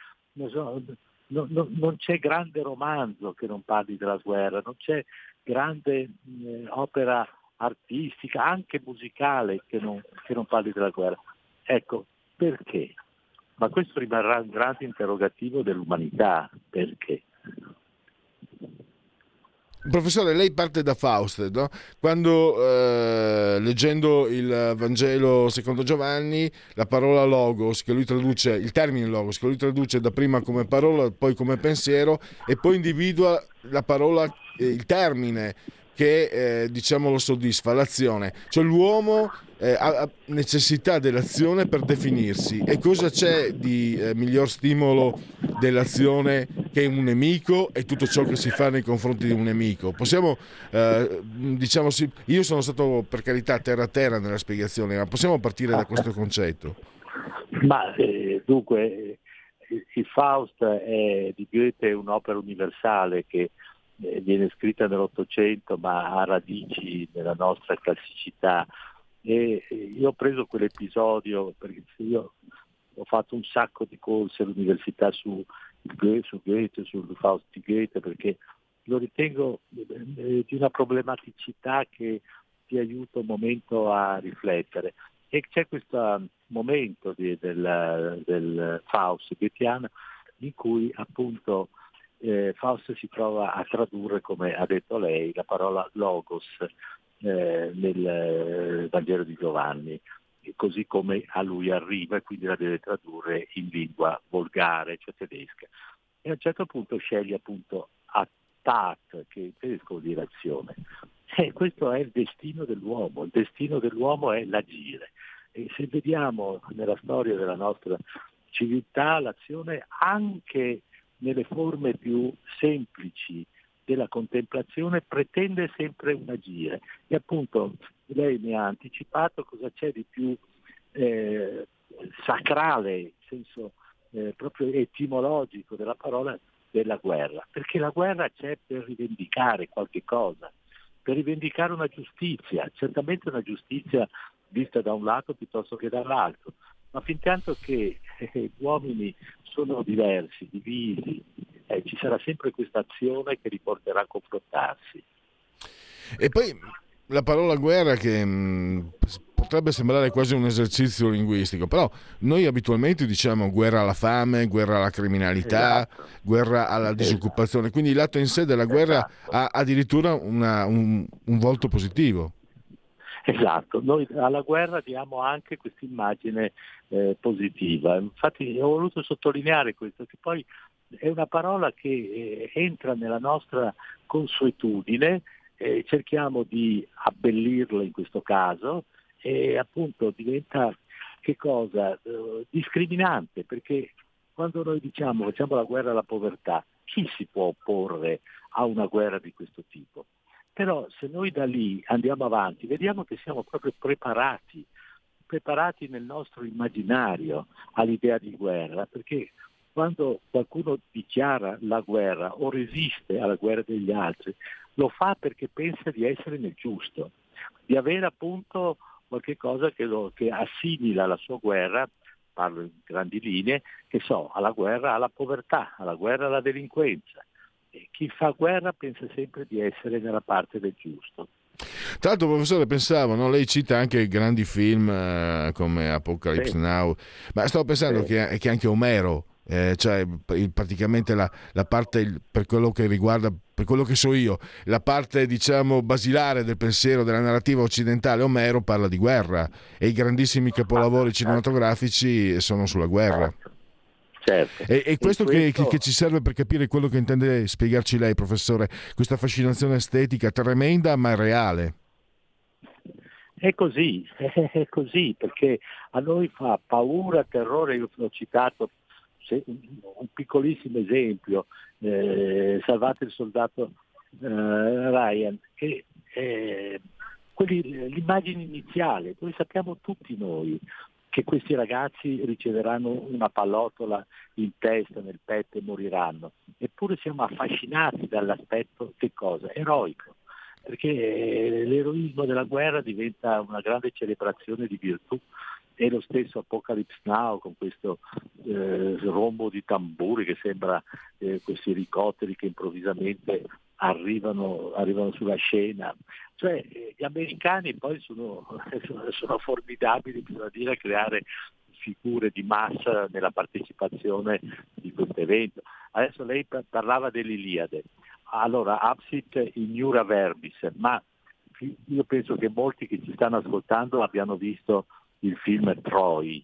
Non, so, no, no, non c'è grande romanzo che non parli della guerra, non c'è grande eh, opera artistica, anche musicale, che non, che non parli della guerra. Ecco, perché? Ma questo rimarrà un grande interrogativo dell'umanità, perché? Professore, lei parte da Faust, no? quando eh, leggendo il Vangelo secondo Giovanni, la parola logos, che lui traduce, il termine logos, che lui traduce da prima come parola, poi come pensiero, e poi individua la parola, il termine che eh, diciamo lo soddisfa, l'azione. Cioè l'uomo eh, ha necessità dell'azione per definirsi e cosa c'è di eh, miglior stimolo dell'azione che un nemico e tutto ciò che si fa nei confronti di un nemico. Possiamo, eh, diciamo, sì, io sono stato per carità terra a terra nella spiegazione, ma possiamo partire da questo concetto? Ma eh, dunque, il Faust è di Goethe un'opera universale che eh, viene scritta nell'Ottocento ma ha radici nella nostra classicità e io ho preso quell'episodio perché io ho fatto un sacco di corsi all'università su, su Goethe, sul Faust di Goethe perché lo ritengo eh, di una problematicità che ti aiuta un momento a riflettere. E c'è questo momento di, del, del Faust goetheano in cui appunto eh, Faust si trova a tradurre, come ha detto lei, la parola logos eh, nel eh, Vangelo di Giovanni, così come a lui arriva e quindi la deve tradurre in lingua volgare, cioè tedesca. E a un certo punto sceglie appunto Attat, che in tedesco vuol dire azione. E questo è il destino dell'uomo, il destino dell'uomo è l'agire. E se vediamo nella storia della nostra civiltà l'azione anche nelle forme più semplici della contemplazione pretende sempre un agire e appunto lei mi ha anticipato cosa c'è di più eh, sacrale, in senso eh, proprio etimologico della parola della guerra, perché la guerra c'è per rivendicare qualche cosa, per rivendicare una giustizia, certamente una giustizia vista da un lato piuttosto che dall'altro, ma fin tanto che eh, gli uomini sono diversi, divisi, eh, ci sarà sempre questa azione che li porterà a confrontarsi. E poi la parola guerra che mh, potrebbe sembrare quasi un esercizio linguistico, però noi abitualmente diciamo guerra alla fame, guerra alla criminalità, esatto. guerra alla disoccupazione, quindi l'atto in sé della guerra esatto. ha addirittura una, un, un volto positivo. Esatto, noi alla guerra diamo anche questa immagine eh, positiva. Infatti ho voluto sottolineare questo, che poi è una parola che eh, entra nella nostra consuetudine, eh, cerchiamo di abbellirla in questo caso e appunto diventa che cosa? Eh, discriminante, perché quando noi diciamo facciamo la guerra alla povertà, chi si può opporre a una guerra di questo tipo? Però se noi da lì andiamo avanti, vediamo che siamo proprio preparati, preparati nel nostro immaginario all'idea di guerra, perché quando qualcuno dichiara la guerra o resiste alla guerra degli altri, lo fa perché pensa di essere nel giusto, di avere appunto qualche cosa che, lo, che assimila la sua guerra, parlo in grandi linee, che so, alla guerra alla povertà, alla guerra alla delinquenza. E chi fa guerra pensa sempre di essere nella parte del giusto. Tra l'altro, professore, pensavo, no? lei cita anche grandi film eh, come Apocalypse sì. Now, ma stavo pensando sì. che, che, anche Omero eh, cioè praticamente la, la parte per quello che riguarda per quello che so io, la parte diciamo basilare del pensiero della narrativa occidentale, Omero parla di guerra e i grandissimi capolavori cinematografici sono sulla guerra. Certo. E, e, questo, questo... Che, che, ci serve per capire quello che intende spiegarci lei, professore, questa fascinazione estetica tremenda ma reale. È così, è così, perché a noi fa paura, terrore, io l'ho citato un piccolissimo esempio, eh, salvate il soldato eh, Ryan, che eh, quelli, l'immagine iniziale, dove sappiamo tutti noi che questi ragazzi riceveranno una pallottola in testa, nel petto e moriranno, eppure siamo affascinati dall'aspetto che cosa? Eroico perché l'eroismo della guerra diventa una grande celebrazione di virtù e lo stesso Apocalypse Now con questo eh, rombo di tamburi che sembra eh, questi elicotteri che improvvisamente arrivano, arrivano sulla scena. Cioè gli americani poi sono, sono formidabili, bisogna dire, a creare figure di massa nella partecipazione di questo evento. Adesso lei parlava dell'Iliade. Allora, absit ignura verbis, ma io penso che molti che ci stanno ascoltando abbiano visto il film Troy,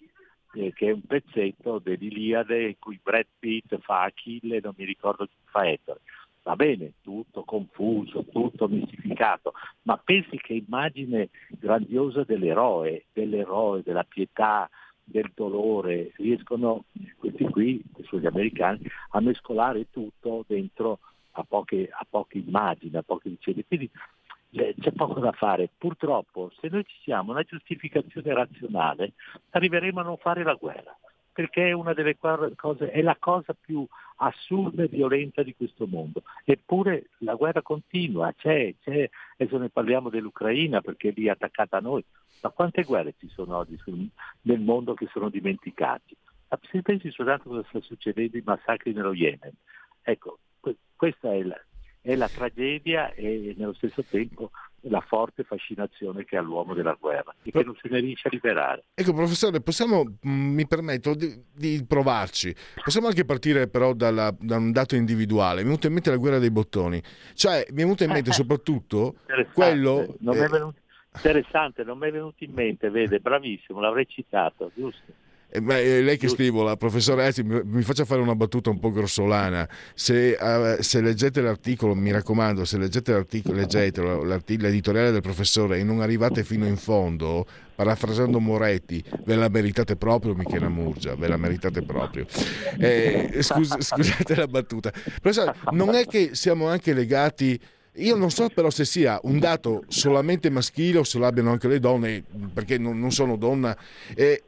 eh, che è un pezzetto dell'Iliade in cui Brad Pitt fa Achille, non mi ricordo chi fa Ettore. Va bene, tutto confuso, tutto mistificato, ma pensi che immagine grandiosa dell'eroe, dell'eroe, della pietà, del dolore, riescono questi qui, gli americani, a mescolare tutto dentro a poche, a poche immagini, a poche vicende. Quindi c'è poco da fare. Purtroppo, se noi ci siamo una giustificazione razionale, arriveremo a non fare la guerra, perché è una delle cose, è la cosa più assurda e violenta di questo mondo. Eppure la guerra continua, c'è, c'è, adesso ne parliamo dell'Ucraina perché è lì attaccata a noi, ma quante guerre ci sono oggi nel mondo che sono dimenticati? Se pensi soltanto cosa sta succedendo i massacri nello Yemen, ecco, questa è la, è la tragedia e nello stesso tempo la forte fascinazione che ha l'uomo della guerra e che non se ne riesce a liberare. Ecco professore, possiamo, mm, mi permetto di, di provarci, possiamo anche partire però dalla, da un dato individuale, mi è venuta in mente la guerra dei bottoni, cioè mi è venuto in mente soprattutto quello... Non eh, venuto, interessante, non mi è venuto in mente, vede, bravissimo, l'avrei citato, giusto? Eh, eh, lei che stimola, professore Ezzi, mi, faccia fare una battuta un po' grossolana. Se, uh, se leggete l'articolo, mi raccomando, se leggete l'articolo, leggetelo, l'editoriale del professore e non arrivate fino in fondo, parafrasando Moretti, ve la meritate proprio Michela Murgia, ve la meritate proprio. Eh, scus- scusate la battuta. Professore, non è che siamo anche legati... Io non so però se sia un dato solamente maschile o se l'abbiano anche le donne, perché non, non sono donna. Eh,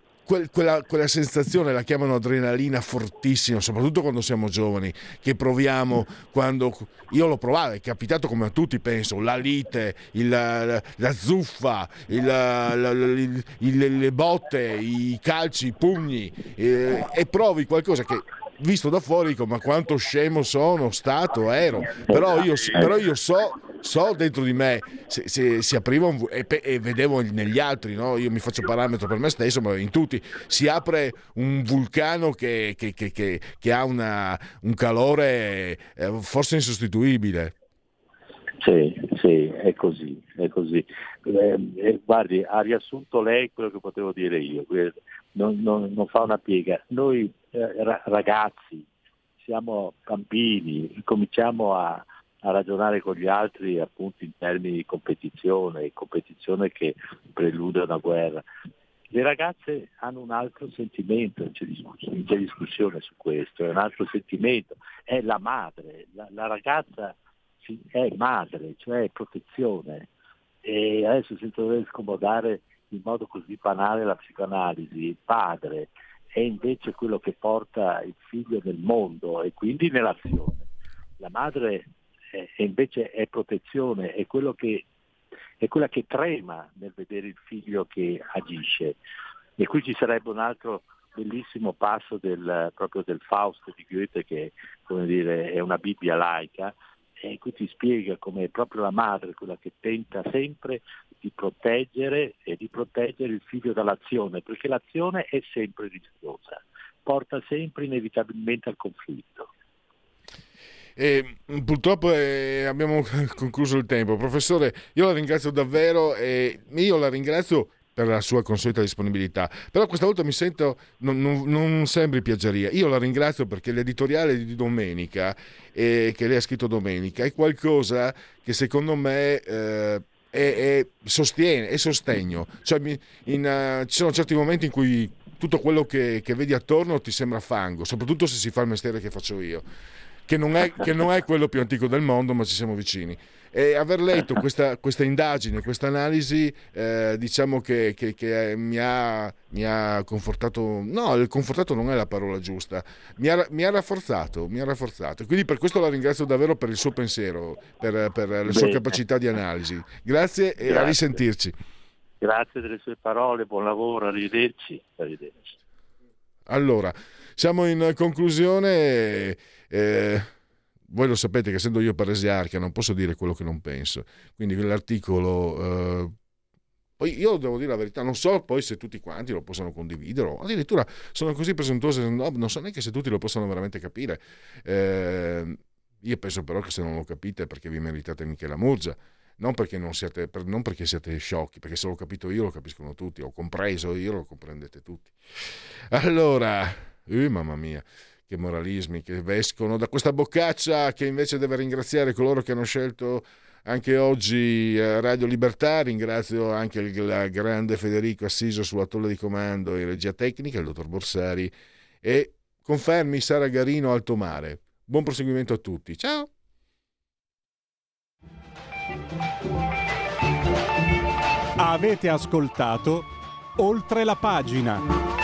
quella, quella, sensazione la chiamano adrenalina fortissima, soprattutto quando siamo giovani, che proviamo quando... Io l'ho provato, è capitato come a tutti penso, la lite, il, la, la, zuffa, il, la, il, le botte, i calci, i pugni eh, e provi qualcosa che visto da fuori dico ma quanto scemo sono stato, ero, però io, però io so, so, dentro di me se, se si apriva un, e, e, vedevo negli altri, no? io mi faccio parametro per me stesso, ma in tutti, si apre un vulcano che, che, che, che ha una, un calore eh, forse insostituibile. Sì, sì, è così, è così. Eh, eh, guardi, ha riassunto lei quello che potevo dire io, non, non, non fa una piega. Noi eh, ragazzi, siamo bambini, cominciamo a, a, ragionare con gli altri appunto in termini di competizione, competizione che prelude una guerra. Le ragazze hanno un altro sentimento, c'è, discussione, c'è discussione su questo, è un altro sentimento, è la madre, la, la ragazza è madre, cioè è protezione. E adesso senza dover scomodare in modo così banale la psicoanalisi, il padre è invece quello che porta il figlio nel mondo e quindi nell'azione. La madre è, invece è protezione, è, che, è quella che trema nel vedere il figlio che agisce. E qui ci sarebbe un altro bellissimo passo del, proprio del Fausto di Goethe che dire, è una Bibbia laica, e qui ti spiega come proprio la madre quella che tenta sempre di proteggere e di proteggere il figlio dall'azione, perché l'azione è sempre rischiosa, porta sempre inevitabilmente al conflitto. E purtroppo eh, abbiamo concluso il tempo. Professore, io la ringrazio davvero e io la ringrazio per la sua consueta disponibilità. Però questa volta mi sento, non, non, non sembri piaggeria. Io la ringrazio perché l'editoriale di domenica, eh, che lei ha scritto domenica, è qualcosa che secondo me... Eh, è, è, sostiene, è sostegno. Cioè, in, uh, ci sono certi momenti in cui tutto quello che, che, vedi attorno ti sembra fango, soprattutto se si fa il mestiere che faccio io, che non è, che non è quello più antico del mondo, ma ci siamo vicini. E aver letto questa, questa indagine, questa analisi, eh, diciamo che, che, che mi, ha, mi, ha, confortato, no, il confortato non è la parola giusta, mi ha, mi ha rafforzato, mi ha rafforzato. Quindi per questo la ringrazio davvero per il suo pensiero, per, per le sue capacità di analisi. Grazie e Grazie. a risentirci. Grazie delle sue parole, buon lavoro, arrivederci. arrivederci. Allora, siamo in conclusione. Eh, voi lo sapete che essendo io paresiarca non posso dire quello che non penso, quindi l'articolo... Eh, poi io devo dire la verità, non so poi se tutti quanti lo possono condividere, addirittura sono così presuntuosi, no, non so neanche se tutti lo possono veramente capire. Eh, io penso però che se non lo capite è perché vi meritate Michela Murgia, non perché, siate, non perché siete sciocchi, perché se l'ho capito io lo capiscono tutti, ho compreso io lo comprendete tutti. Allora, eh, mamma mia, che moralismi che escono da questa boccaccia che invece deve ringraziare coloro che hanno scelto anche oggi eh, Radio Libertà. Ringrazio anche il grande Federico Assiso sulla tolla di comando e regia tecnica, il dottor Borsari e confermi Sara Garino Alto Mare. Buon proseguimento a tutti. Ciao! Avete ascoltato oltre la pagina.